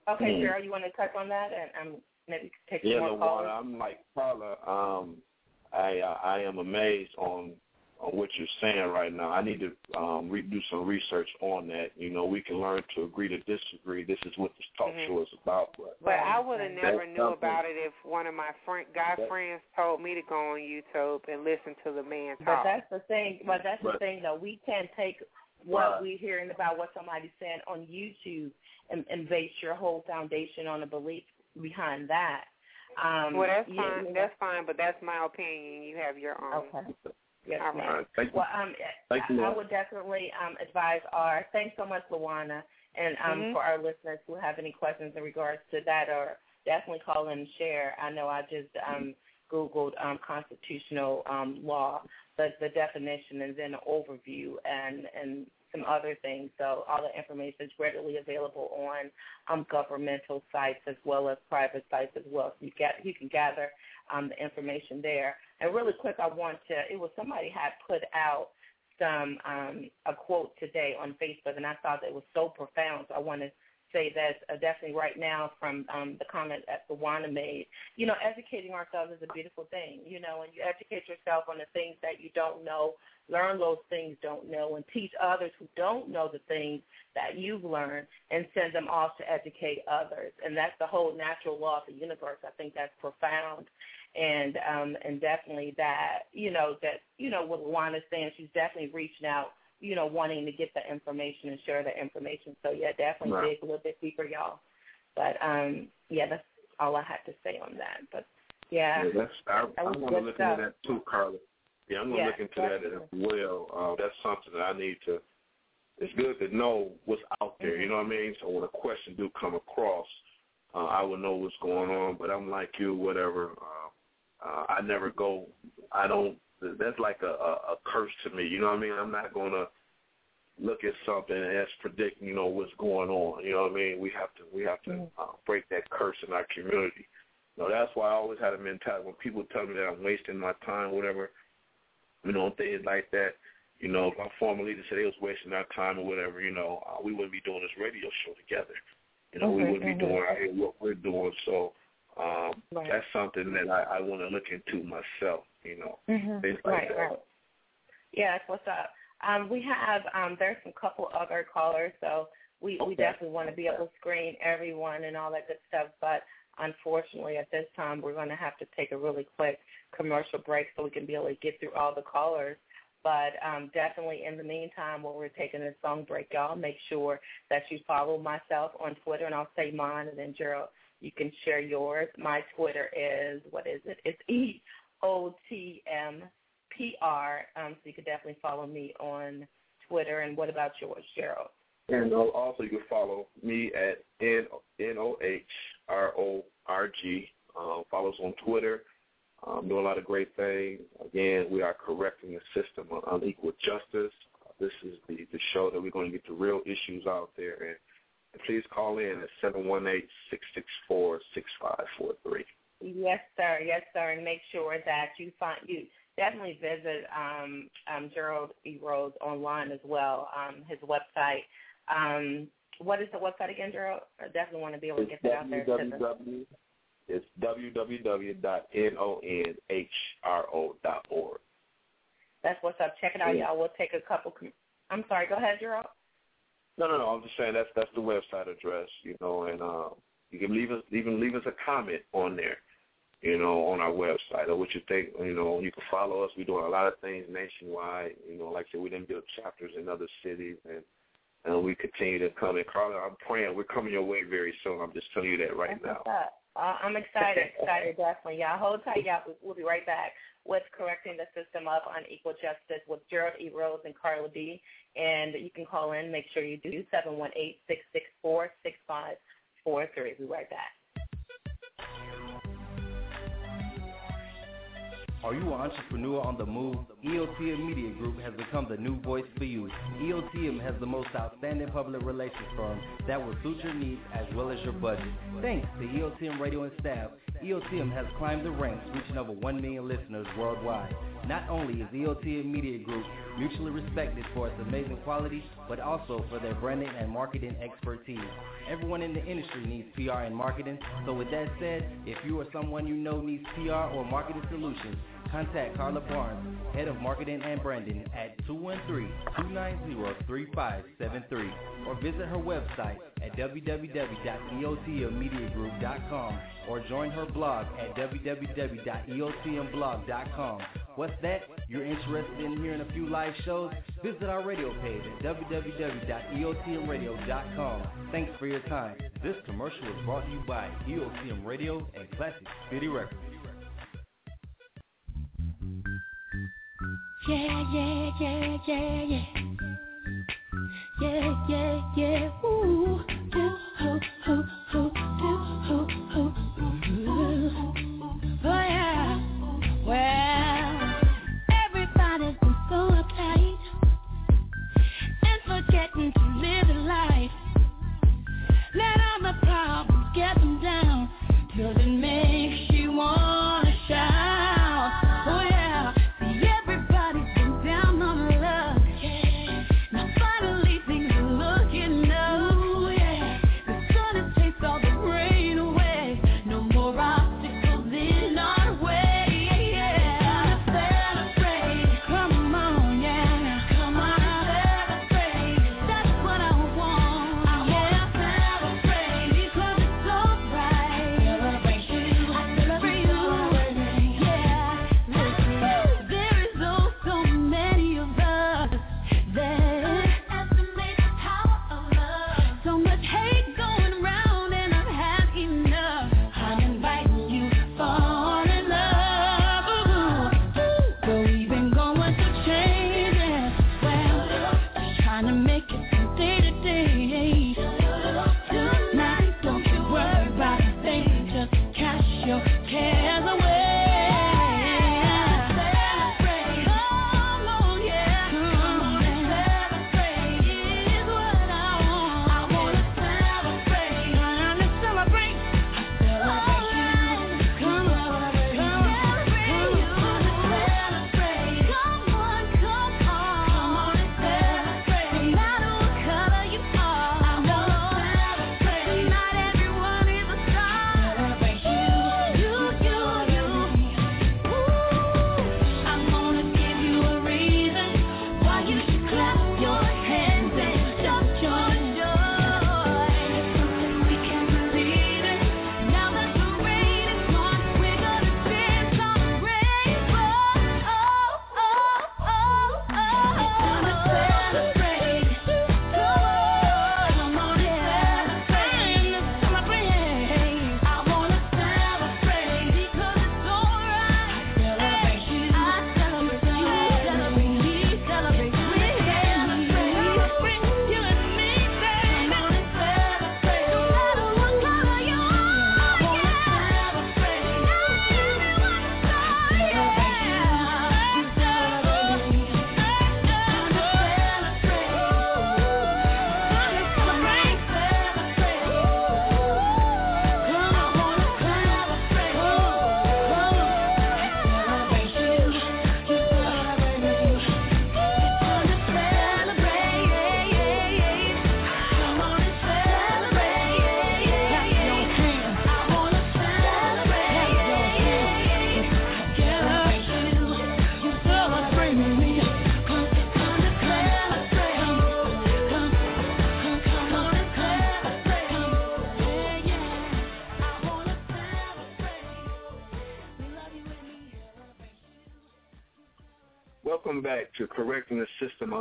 Okay. Gerald, you want to touch on that, and I'm maybe take yeah, more calls? I'm like Carla. Um, I uh, I am amazed on on what you're saying right now. I need to um, re- do some research on that. You know, we can learn to agree to disagree. This is what this talk mm-hmm. show is about. But, but I would have never knew about it if one of my friend, guy that, friends told me to go on YouTube and listen to the man talk. But that's the thing. But that's but, the thing, though. We can't take what we're hearing about what somebody's saying on YouTube and, and base your whole foundation on a belief behind that. Um, well, that's fine. You know, that's fine, but that's my opinion. You have your own. Okay. Yes, All ma'am. right. Thank well, um, Thank you, I, I would definitely um, advise our. Thanks so much, Luana, and um, mm-hmm. for our listeners who have any questions in regards to that, or definitely call in and share. I know I just um, googled um, constitutional um, law, the the definition, and then an overview, and and some other things. So all the information is readily available on um, governmental sites as well as private sites as well. So you get you can gather um, the information there. And really quick, I want to. It was somebody had put out some um, a quote today on Facebook, and I thought it was so profound. So I want to say that uh, definitely right now from um, the comment that Luana made. You know, educating ourselves is a beautiful thing. You know, when you educate yourself on the things that you don't know, learn those things don't know, and teach others who don't know the things that you've learned, and send them off to educate others. And that's the whole natural law of the universe. I think that's profound. And um, and definitely that you know that you know what Luana's saying, she's definitely reaching out you know, wanting to get the information and share the information. So yeah, definitely right. dig a little bit deeper, y'all. But um, yeah, that's all I had to say on that. But yeah, yeah that's I, that I'm going to look into that too, Carla. Yeah, I'm going to yeah, look into that as well. Uh, that's something that I need to. It's good to know what's out there. Mm-hmm. You know what I mean? So when a question do come across, uh, I will know what's going on. But I'm like you, whatever. Uh, uh, I never go. I don't that's like a, a, a curse to me. You know what I mean? I'm not gonna look at something and that's predicting, you know, what's going on. You know what I mean? We have to we have to Mm-hmm. uh, break that curse in our community. You know, that's why I always had a mentality when people tell me that I'm wasting my time, whatever, you know, things like that. You know, if our former leaders said they was wasting our time or whatever, you know, uh, we wouldn't be doing this radio show together. You know, we Mhm, wouldn't mhm. be doing out here what we're doing. So um, Right. that's something that I, I want to look into myself. You know, Mhm. things like Right, that. right. Yes, what's up. Um, we have um, there's some couple other callers, so we we definitely want to be able to screen everyone and all that good stuff. But unfortunately, at this time, we're going to have to take a really quick commercial break so we can be able to get through all the callers. But um, definitely, in the meantime, while we're taking this song break, y'all make sure that you follow myself on Twitter, and I'll say mine, and then Gerald, you can share yours. My Twitter is what is it? It's E O T M P R. Um, so you could definitely follow me on Twitter. And what about yours, Gerald? And uh, also, you can follow me at N O H R O R G. Um, follow us on Twitter. Um, doing a lot of great things. Again, we are correcting the system of unequal justice. Uh, this is the, the show that we're going to get the real issues out there. And, please call in at seven one eight six six four six five four three. Yes, sir. Yes, sir. And make sure that you find you definitely visit um, um, Gerald E. Rose online as well. Um, his website. Um, what is the website again, Gerald? I definitely want to be able to get that out there. Www. It's www.noNHRO.org. that's what's up. Check it out, y'all. We'll take a couple. Com- I'm sorry. Go ahead, Gerald. No, no, no. I'm just saying that's that's the website address, you know, and uh, you can leave us even leave us a comment on there, you know, on our website or what you think. You know, you can follow us. We're doing a lot of things nationwide. You know, like I said, we didn't build chapters in other cities, and and we continue to come. And Carla, I'm praying we're coming your way very soon. I'm just telling you that right That's now. what's up. Uh, I'm excited, excited, definitely. Yeah, hold tight, y'all. We- We'll be right back with Correcting the System of Unequal Justice with Gerald E. Rose and Carla B. And you can call in. Make sure you do seven one eight six six four six five four three. We'll be right back. Are you an entrepreneur on the move? EOTM Media Group has become the new voice for you. EOTM has the most outstanding public relations firm that will suit your needs as well as your budget. Thanks to EOTM Radio and staff, EOTM has climbed the ranks, reaching over 1 million listeners worldwide. Not only is EOTM Media Group mutually respected for its amazing quality, but also for their branding and marketing expertise. Everyone in the industry needs PR and marketing, so with that said, if you or someone you know needs PR or marketing solutions, contact Carla Barnes, Head of Marketing and Branding at 213-290-3573 or visit her website at www.eotmmediagroup.com or join her blog at www.eotmblog.com. What's that? You're interested in hearing a few live shows? Visit our radio page at www.eotmradio.com. Thanks for your time. This commercial is brought to you by EOTM Radio and Classic City Records. Yeah, yeah, yeah, yeah, yeah. Yeah, yeah, yeah. Ooh, do, ho, ho, ho, do, ho, ho. Ooh. Oh yeah. Well,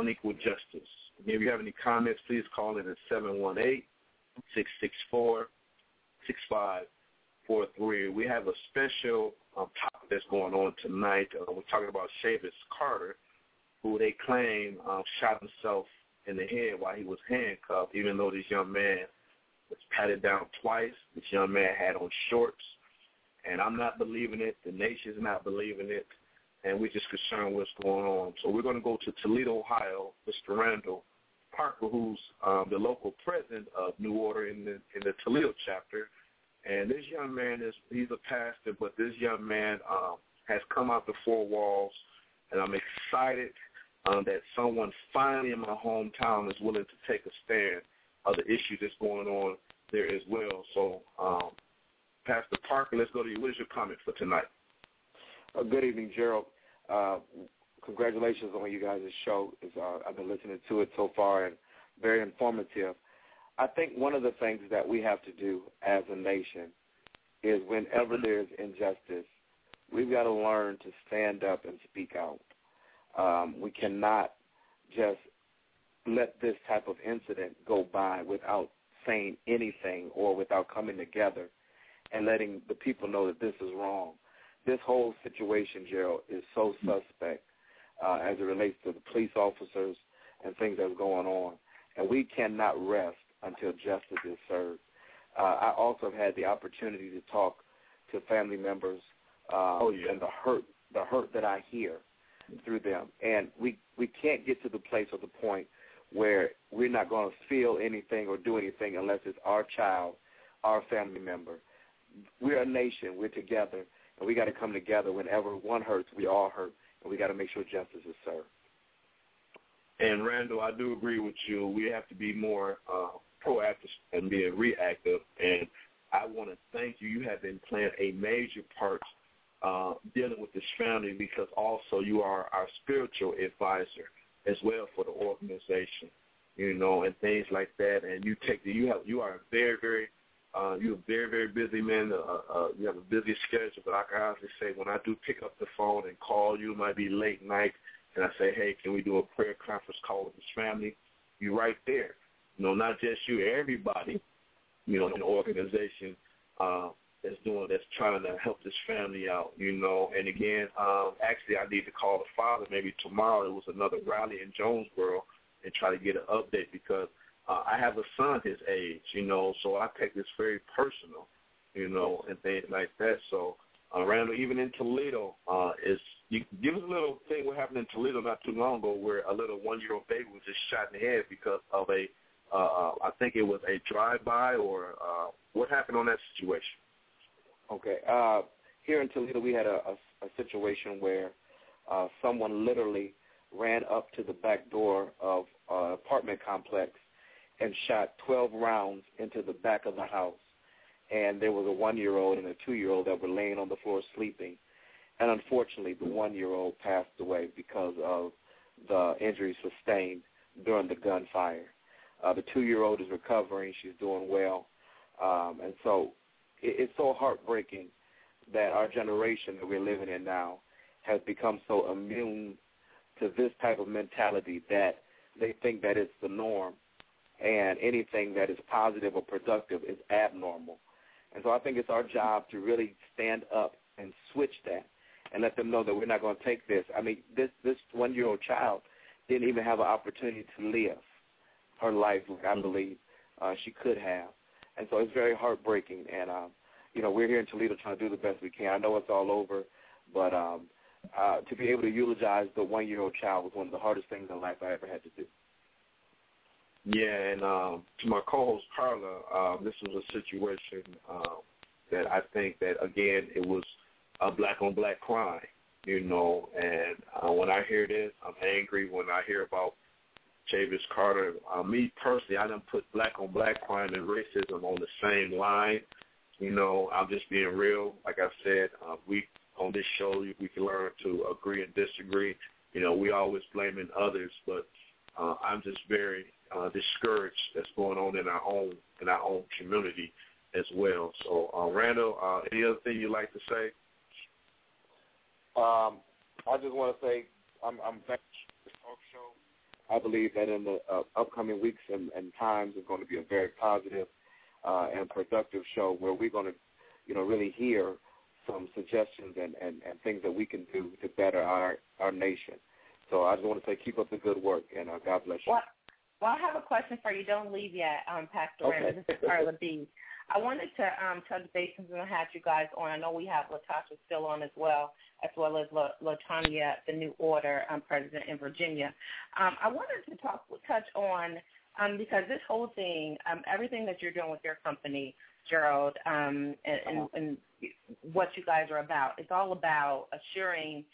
System Unequal Justice. If you have any comments, please call in at 718-664-6543. We have a special um, topic that's going on tonight. Uh, we're talking about Chavis Carter, who they claim um, shot himself in the head while he was handcuffed, even though this young man was patted down twice. This young man had on shorts. And I'm not believing it. The nation's not believing it. And we're just concerned what's going on. So we're going to go to Toledo, Ohio, Mr. Randall Parker, who's um, the local president of New Order in the in the Toledo chapter. And this young man is he's a pastor, but this young man um, has come out the four walls, and I'm excited um, that someone finally in my hometown is willing to take a stand of the issue that's going on there as well. So, um, Pastor Parker, let's go to you. What is your comment for tonight? Uh, good evening, Gerald. Uh, congratulations on you guys' show. Uh, I've been listening to it so far and very informative. I think one of the things that we have to do as a nation is whenever there's injustice, we've got to learn to stand up and speak out. Um, we cannot just let this type of incident go by without saying anything or without coming together and letting the people know that this is wrong. This whole situation, Gerald, is so suspect uh, as it relates to the police officers and things that's going on. And we cannot rest until justice is served. Uh, I also have had the opportunity to talk to family members um, oh, yeah. and the hurt the hurt that I hear through them. And we we can't get to the place or the point where we're not going to feel anything or do anything unless it's our child, our family member. We're a nation. We're together, and we got to come together. Whenever one hurts, we all hurt, and we got to make sure justice is served. And Randall, I do agree with you. We have to be more uh, proactive and being reactive. And I want to thank you. You have been playing a major part uh, dealing with this family because also you are our spiritual advisor as well for the organization, you know, and things like that. And you take the you have you are a very very uh, you're a very very busy man. Uh, uh, you have a busy schedule, but I can honestly say when I do pick up the phone and call you, it might be late night, and I say, hey, can we do a prayer conference call with this family? You're right there. You know, not just you, everybody, you know, in the organization uh, that's doing that's trying to help this family out, you know. And again, um, actually, I need to call the father maybe tomorrow. There was another rally in Jonesboro and try to get an update because uh, I have a son his age, you know, so I take this very personal, you know, and things like that. So, uh, Randall, even in Toledo, uh, is you give us a little thing what happened in Toledo not too long ago, where a little one-year-old baby was just shot in the head because of a, uh, uh, I think it was a drive-by or uh, what happened on that situation. Okay. Uh, here in Toledo, we had a, a, a situation where uh, someone literally ran up to the back door of an apartment complex and shot 12 rounds into the back of the house. And there was a one-year-old and a two-year-old that were laying on the floor sleeping. And unfortunately, the one-year-old passed away because of the injuries sustained during the gunfire. Uh, the two-year-old is recovering; she's doing well, um, and so it, it's so heartbreaking that our generation that we're living in now has become so immune to this type of mentality that they think that it's the norm, and anything that is positive or productive is abnormal. And so I think it's our job to really stand up and switch that and let them know that we're not going to take this. I mean, this this one year old child didn't even have an opportunity to live her life like I believe uh, she could have. And so it's very heartbreaking. And um, you know, we're here in Toledo trying to do the best we can. I know it's all over, but um, uh, to be able to eulogize the one year old child was one of the hardest things in life I ever had to do. Yeah, and um, to my co-host Carla, uh, this was a situation uh, that I think that again it was a black on black crime, you know. And uh, when I hear this, I'm angry. When I hear about Chavis Carter, uh, me personally, I don't put black on black crime and racism on the same line. You know, I'm just being real. Like I said, uh, we on this show we can learn to agree and disagree. You know, we always blaming others, but uh, I'm just very uh, discouraged that's going on in our own in our own community as well. So, uh, Randall, uh, any other thing you'd like to say? Um, I just want to say I'm, I'm back this talk show. I believe that in the uh, upcoming weeks and, and times is going to be a very positive uh, and productive show where we're going to, you know, really hear some suggestions and, and, and things that we can do to better our our nation. So I just want to say keep up the good work and uh, God bless you. Well, well, I have a question for you. Don't leave yet, um, Pastor Okay. This is Carla B. I wanted to um, touch base since we had you guys on. I know we have Latasha still on as well, as well as La- Latanya, the New Order um, president in Virginia. Um, I wanted to talk, touch on um, because this whole thing, um, everything that you're doing with your company, Gerald, um, and, and, and what you guys are about, it's all about assuring.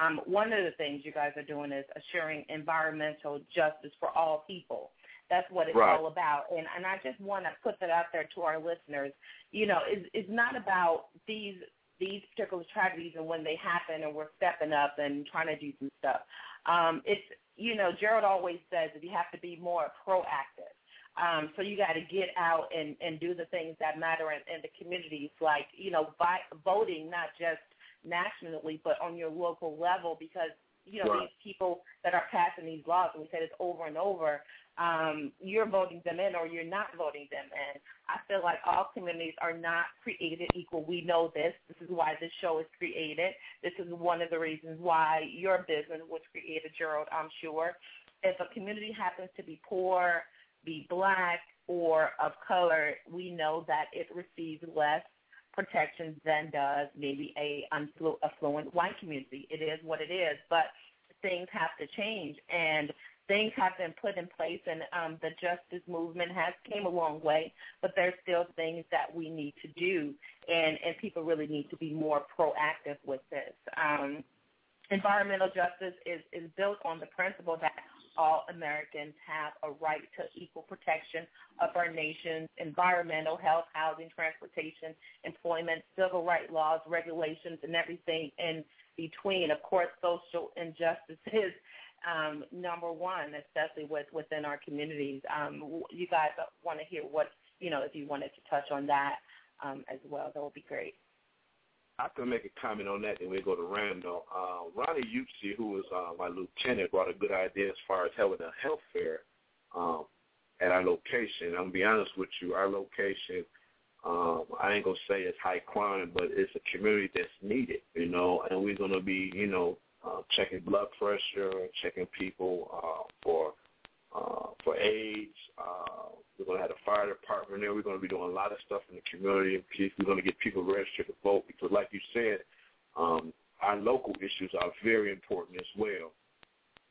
Um, one of the things you guys are doing is assuring environmental justice for all people. That's what it's Right. all about. And and I just want to put that out there to our listeners. You know, it's it's not about these these particular tragedies and when they happen and we're stepping up and trying to do some stuff. Um, it's you know, Gerald always says that you have to be more proactive. Um, so you got to get out and, and do the things that matter in, in the communities, like you know, vi- voting not just nationally but on your local level, because you know Right. these people that are passing these laws, and we said this over and over, um, you're voting them in or you're not voting them in. I feel like all communities are not created equal. We know this. This is why this show is created. This is one of the reasons why your business was created, Gerald, I'm sure. If a community happens to be poor, be black, or of color, we know that it receives less protection than does maybe a affluent white community. It is what it is, but things have to change, and things have been put in place, and um, the justice movement has came a long way, but there's still things that we need to do, and and people really need to be more proactive with this. Um, environmental justice is is built on the principle that all Americans have a right to equal protection of our nation's environmental, health, housing, transportation, employment, civil rights laws, regulations, and everything in between. Of course, social injustice is um, number one, especially with within our communities. Um, you guys want to hear what you know if you wanted to touch on that um, as well, that would be great. I can make a comment on that, then we go to Randall. Uh, Ronnie Yuchi, who was uh, my lieutenant, brought a good idea as far as having a health fair um, at our location. I'm gonna be honest with you, our location, um, I ain't gonna say it's high crime, but it's a community that's needed, you know, and we're gonna be, you know, uh, checking blood pressure, checking people uh, for uh, for AIDS. Uh, we're going to have a fire department there. We're going to be doing a lot of stuff in the community. We're going to get people registered to vote because, like you said, um, our local issues are very important as well.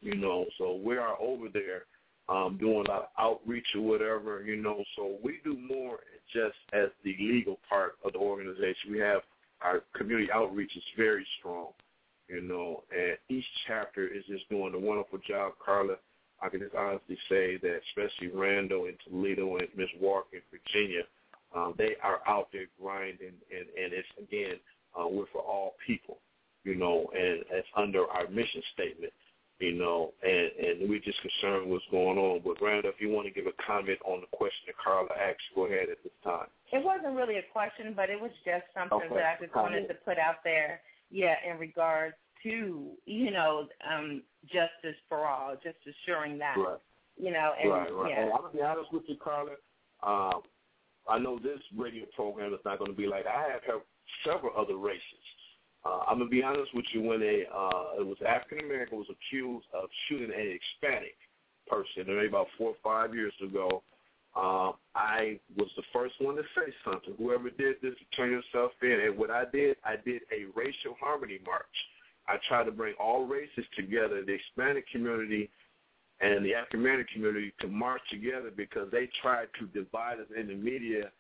You know, so we are over there um, doing a lot of outreach or whatever. You know, so we do more just as the legal part of the organization. We have our community outreach is very strong. You know, and each chapter is just doing a wonderful job, Carla. I can just honestly say that especially Randall and Toledo and Miss Walker in Virginia, um, they are out there grinding, and, and it's, again, uh, we're for all people, you know, and it's under our mission statement, you know, and, and we're just concerned what's going on. But, Randall, if you want to give a comment on the question that Carla asked, go ahead at this time. It wasn't really a question, but it was just something Okay. that I just wanted to put out there. Yeah, in regards to you know um, justice for all, just assuring that. Right. You know, and right, right. yeah. And I'm gonna be honest with you, Carla. Um, I know this radio program is not going to be like I have had several other races. Uh, I'm gonna be honest with you. When a uh, it was African American was accused of shooting an Hispanic person, maybe about four or five years ago, um, I was the first one to say something. Whoever did this, turn yourself in. And what I did, I did a racial harmony march. I tried to bring all races together, the Hispanic community and the African American community to march together because they tried to divide us in the media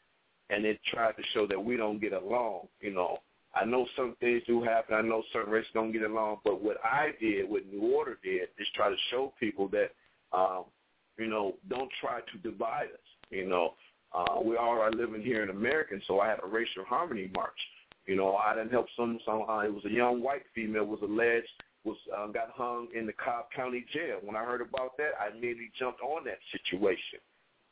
and they tried to show that we don't get along. You know, I know some things do happen. I know certain races don't get along. But what I did, what New Order did, is try to show people that, um, you know, don't try to divide us. You know, uh, we all are living here in America, so I had a racial harmony march. You know, I didn't help some. some uh, it was a young white female was alleged was uh, got hung in the Cobb County Jail. When I heard about that, I immediately jumped on that situation.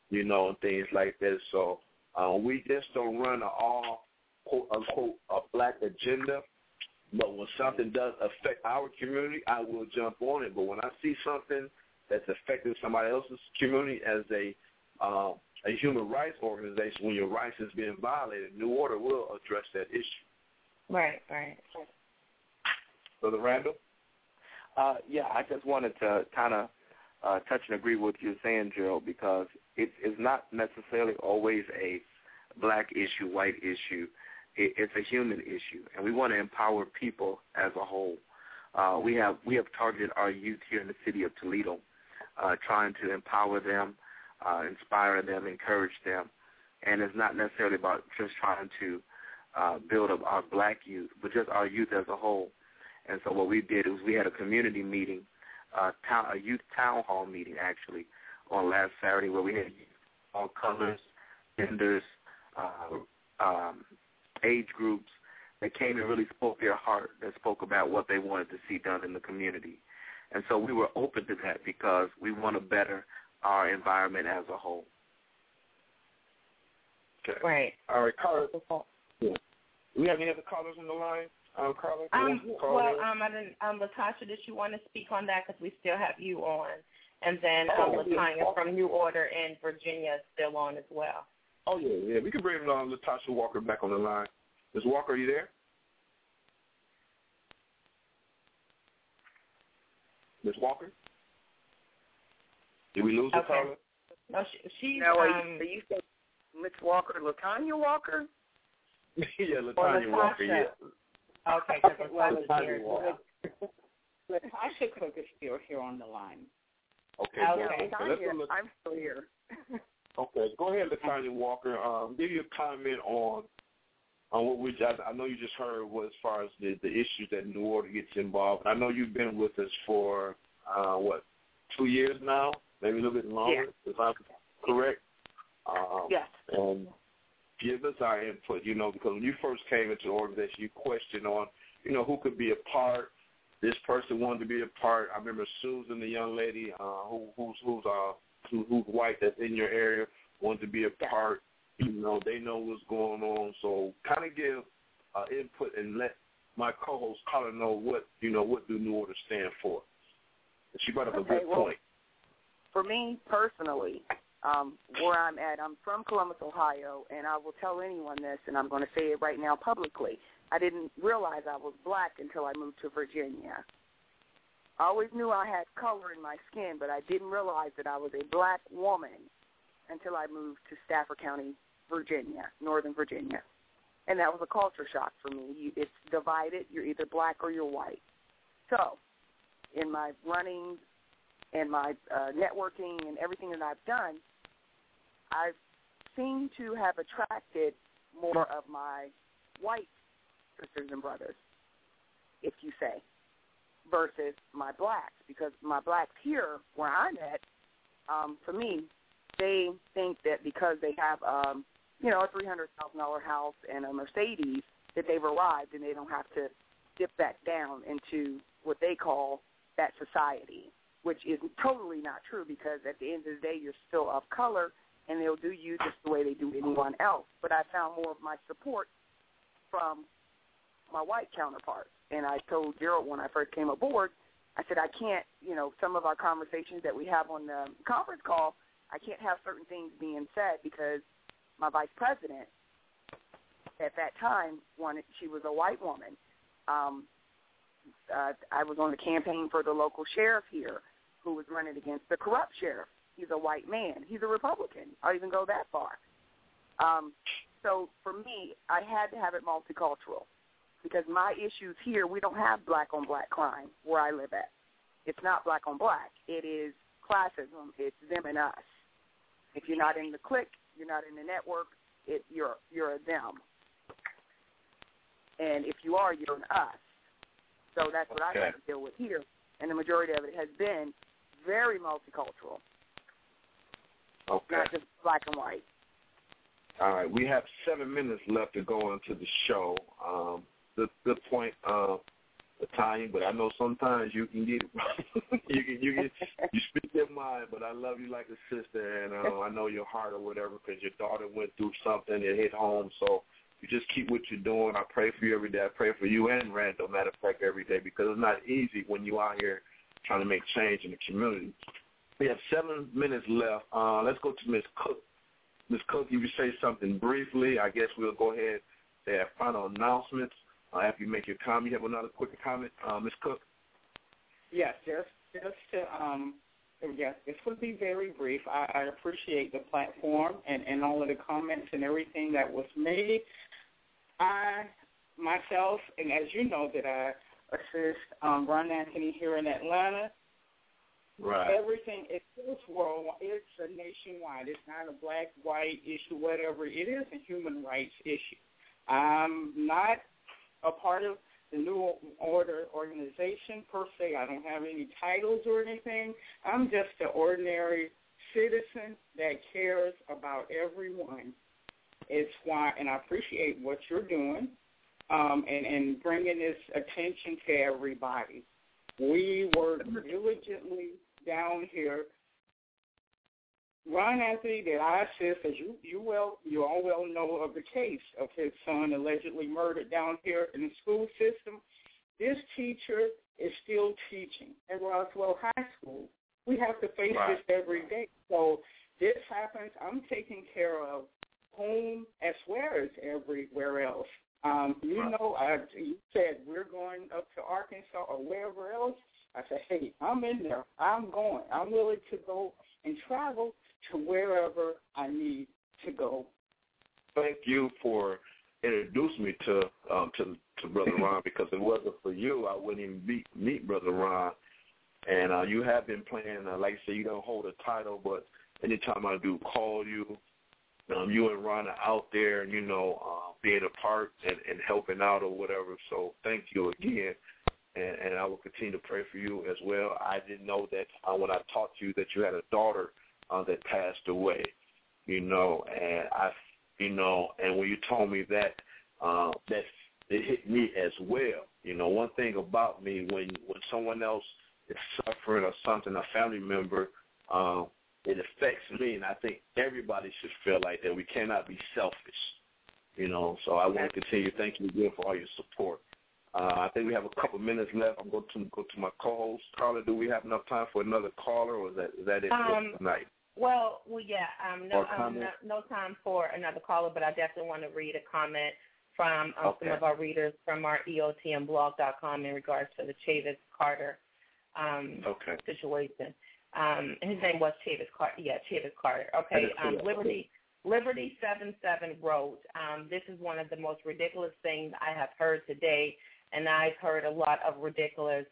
You know, and things like that. So uh, we just don't run a all quote unquote a black agenda, But when something does affect our community, I will jump on it. But when I see something that's affecting somebody else's community as a uh, a human rights organization, when your rights is being violated, New Order will address that issue. Right, right. Brother Randall? Uh, yeah, I just wanted to kind of uh, touch and agree with you saying, Gerald, because it is not necessarily always a black issue, white issue. It, it's a human issue, and we want to empower people as a whole. Uh, we have we have targeted our youth here in the city of Toledo, uh, trying to empower them, uh, inspire them, encourage them, and it's not necessarily about just trying to uh, build up our black youth, but just our youth as a whole. And so what we did was we had a community meeting, uh, town, a youth town hall meeting actually, on last Saturday where we had all colors, genders, uh, um, age groups that came and really spoke their heart, that spoke about what they wanted to see done in the community. And so we were open to that because we want to better our environment as a whole. Okay. Right. All right, Carla. Yeah. Do we have any other callers on the line? Um, Carla? Um, Call well, in? um, I didn't, um, Latasha, did you want to speak on that? Because we still have you on. And then Oh, um, yeah. Latanya from New Order in Virginia is still on as well. Oh yeah, yeah. We can bring uh, Latasha Walker back on the line. Ms. Walker, are you there? Ms. Walker? Did we lose her, Okay. Carla? No, she, she's No, are you, um, are you saying Miss Walker, Latanya Walker? yeah, or Latanya Walker. Latasha. Yeah. Okay, because Well, Latasha's Latanya here as Walker. well. Latasha Cook is still here on the line. Okay, Okay. good. Yeah, So let's Latanya, go look- I'm still here. Okay, go ahead, Latanya Walker. Um, give you a comment on on what we I, I know you just heard was as far as the the issues that New Order gets involved. I know you've been with us for uh, what two years now, maybe a little bit longer, if I'm correct. Um, Yes. And give us our input, you know, because when you first came into the organization, you questioned on, you know, who could be a part. This person wanted to be a part. I remember Susan, the young lady uh, who who's who's uh who, who's white that's in your area, wanted to be a part. You know, they know what's going on. So kind of give uh, input and let my co-host Carla know what you know what do New Order stand for. And she brought up a good well, point. For me personally, um, where I'm at, I'm from Columbus, Ohio, and I will tell anyone this, and I'm going to say it right now publicly. I didn't realize I was black until I moved to Virginia. I always knew I had color in my skin, but I didn't realize that I was a black woman until I moved to Stafford County, Virginia, Northern Virginia. And that was a culture shock for me. You, it's divided. You're either black or you're white. So, in my running and my uh, networking and everything that I've done, I've seemed to have attracted more of my white sisters and brothers, if you say, versus my blacks. Because my blacks here, where I'm at, um, for me, they think that because they have, um, you know, a three hundred thousand dollar house and a Mercedes, that they've arrived and they don't have to dip back down into what they call that society, which is totally not true because at the end of the day, you're still of color and they'll do you just the way they do anyone else. But I found more of my support from my white counterparts. And I told Gerald when I first came aboard, I said, I can't, you know, some of our conversations that we have on the conference call, I can't have certain things being said because my vice president at that time wanted, she was a white woman. Um, uh, I was on the campaign for the local sheriff here who was running against the corrupt sheriff. He's a white man. He's a Republican. I'll even go that far. Um, so for me, I had to have it multicultural because my issues here, we don't have black on black crime where I live at. It's not black on black. It is classism. It's them and us. If you're not in the clique, you're not in the network. It, you're you're a them. And if you are, you're an us. So that's what I Okay. have to deal with here. And the majority of it has been very multicultural, Okay. not just black and white. All right, we have seven minutes left to go into the show. Um, good, good point, uh, Latanya. But I know sometimes you can get you can you can you speak your mind. But I love you like a sister, and uh, I know your heart or whatever because your daughter went through something. It hit home, so you just keep what you're doing. I pray for you every day. I pray for you and Randall, matter of fact, every day because it's not easy when you out here trying to make change in the community. We have seven minutes left. Uh, let's go to Ms. Cook. Ms. Cook, if you say something briefly, I guess we'll go ahead and have final announcements. Uh, after you make your comment, you have another quick comment, uh, Ms. Cook? Yes, just just to um, yes, this would be very brief. I, I appreciate the platform and and all of the comments and everything that was made. I myself, and as you know, that I assist um, Ron Anthony here in Atlanta. Right. Everything it's worldwide. It's a nationwide. It's not a black white issue, whatever. It is a human rights issue. I'm not a part of the New Order organization per se. I don't have any titles or anything. I'm just an ordinary citizen that cares about everyone. It's why, and I appreciate what you're doing um, and, and bringing this attention to everybody. We work diligently down here. Ron Anthony that I assist, as you you well you all well know of the case of his son allegedly murdered down here in the school system. This teacher is still teaching at Roswell High School. We have to face right. this every day. So this happens. I'm taking care of home as well as everywhere else. Um, you right. know, I, you said we're going up to Arkansas or wherever else. I said, hey, I'm in there. I'm going. I'm willing to go and travel to wherever I need to go. Thank you for introducing me to um, to to Brother Ron because if it wasn't for you, I wouldn't even meet meet Brother Ron. And uh, you have been playing, uh, like I said, you don't hold a title, but anytime I do call you, um, you and Ron are out there, and you know, uh, being a part and, and helping out or whatever. So thank you again and, and I will continue to pray for you as well. I didn't know that uh, when I talked to you that you had a daughter uh, that passed away, you know, and I, you know, and when you told me that, uh, that it hit me as well. You know, one thing about me when when someone else is suffering or something, a family member, um, it affects me, and I think everybody should feel like that. We cannot be selfish, you know. So I want to continue. Thank you again for all your support. Uh, I think we have a couple minutes left. I'm going to go to my co-host. Carla, do we have enough time for another caller, or is that is that it um, for tonight? Well, well, yeah. Um, no, um, no, no time for another caller, but I definitely want to read a comment from um, Okay. some of our readers from our EOTMblog.com in regards to the Chavis Carter um, Okay. situation. Um, his name was Chavis Carter. Yeah, Chavis Carter. Okay. Um. Liberty. Liberty seven seven wrote, um, "This is one of the most ridiculous things I have heard today, and I've heard a lot of ridiculous.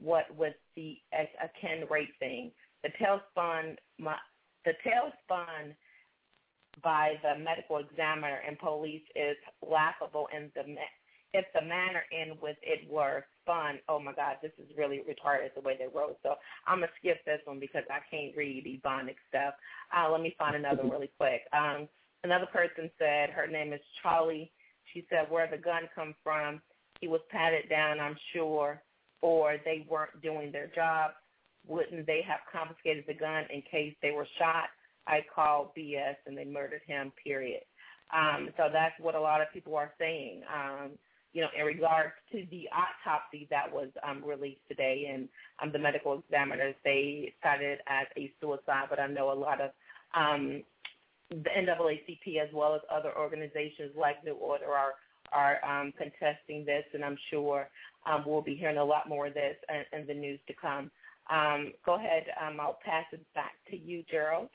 What with the a, a Ken rape thing? The tale spun my, the tale spun by the medical examiner and police is laughable, and the if the manner in which it were spun, oh my God, this is really retarded the way they wrote. So I'm gonna skip this one because I can't read Ebonic stuff. Uh, let me find another really quick. Um, another person said her name is Charlie. She said where the gun come from. He was patted down, I'm sure, or they weren't doing their job. Wouldn't they have confiscated the gun in case they were shot? I call BS and they murdered him, period. Um, so that's what a lot of people are saying. Um, you know, in regards to the autopsy that was um, released today, and um, the medical examiners, they cited it as a suicide, but I know a lot of um, the NAACP as well as other organizations like New Order are are um, contesting this, and I'm sure um, we'll be hearing a lot more of this in, in the news to come. Um, go ahead. Um, I'll pass it back to you, Gerald.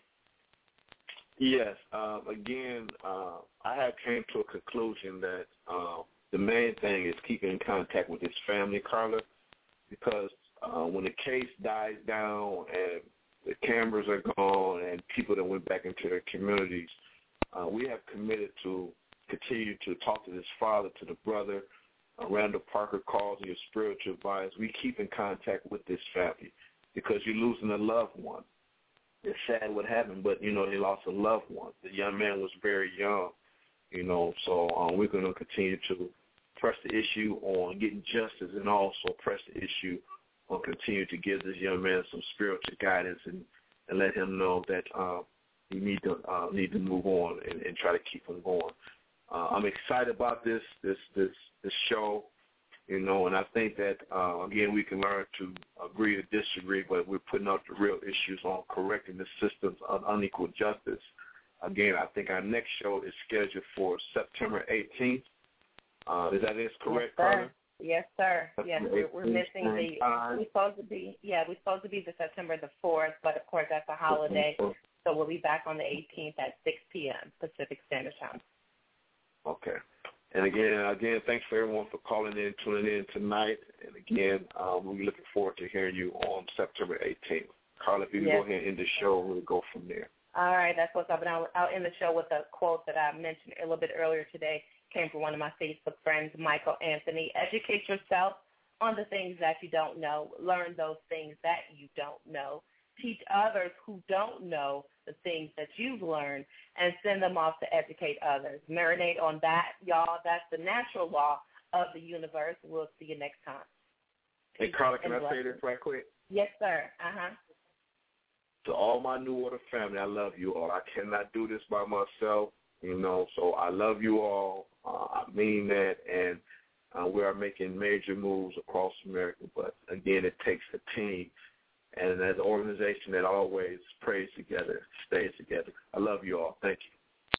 Yes. Um, again, uh, I have came to a conclusion that uh, the main thing is keeping in contact with his family, Carla, because uh, when the case dies down and the cameras are gone and people that went back into their communities, uh, we have committed to continue to talk to this father, to the brother. Uh, Randall Parker calls your spiritual advice. We keep in contact with this family because you're losing a loved one it's sad what happened, but you know they lost a loved one. The young man was very young, you know. So um, we're going to continue to press the issue on getting justice, and also press the issue on continue to give this young man some spiritual guidance and and let him know that um, he need to uh, need to move on and, and try to keep him going. Uh, I'm excited about this this this this show. You know, and I think that uh, again we can learn to agree or disagree, but we're putting out the real issues on correcting the systems of unequal justice. Again, I think our next show is scheduled for September 18th. Uh, is that is correct, yes, sir. Carter? Yes, sir. Yes, we're, we're missing the. Time. We're supposed to be. Yeah, we're supposed to be the September the fourth, but of course that's a holiday, so we'll be back on the 18th at 6 p.m. Pacific Standard Time. Okay. And again, again, thanks for everyone for calling in, tuning in tonight. And again, um, we're looking forward to hearing you on September 18th. Carla, if you can go ahead and end the show, we'll go from there. All right, that's what's up. And I'll, I'll end the show with a quote that I mentioned a little bit earlier today. Came from one of my Facebook friends, Michael Anthony. Educate yourself on the things that you don't know. Learn those things that you don't know. Teach others who don't know the things that you've learned and send them off to educate others. Marinate on that, y'all. That's the natural law of the universe. We'll see you next time. Hey, Carla, can I say this right quick? Yes, sir. Uh-huh. To all my New Order family, I love you all. I cannot do this by myself, you know, so I love you all. Uh, I mean that, and uh, we are making major moves across America, but again, it takes a team. And as an organization that always prays together, stays together. I love you all. Thank you.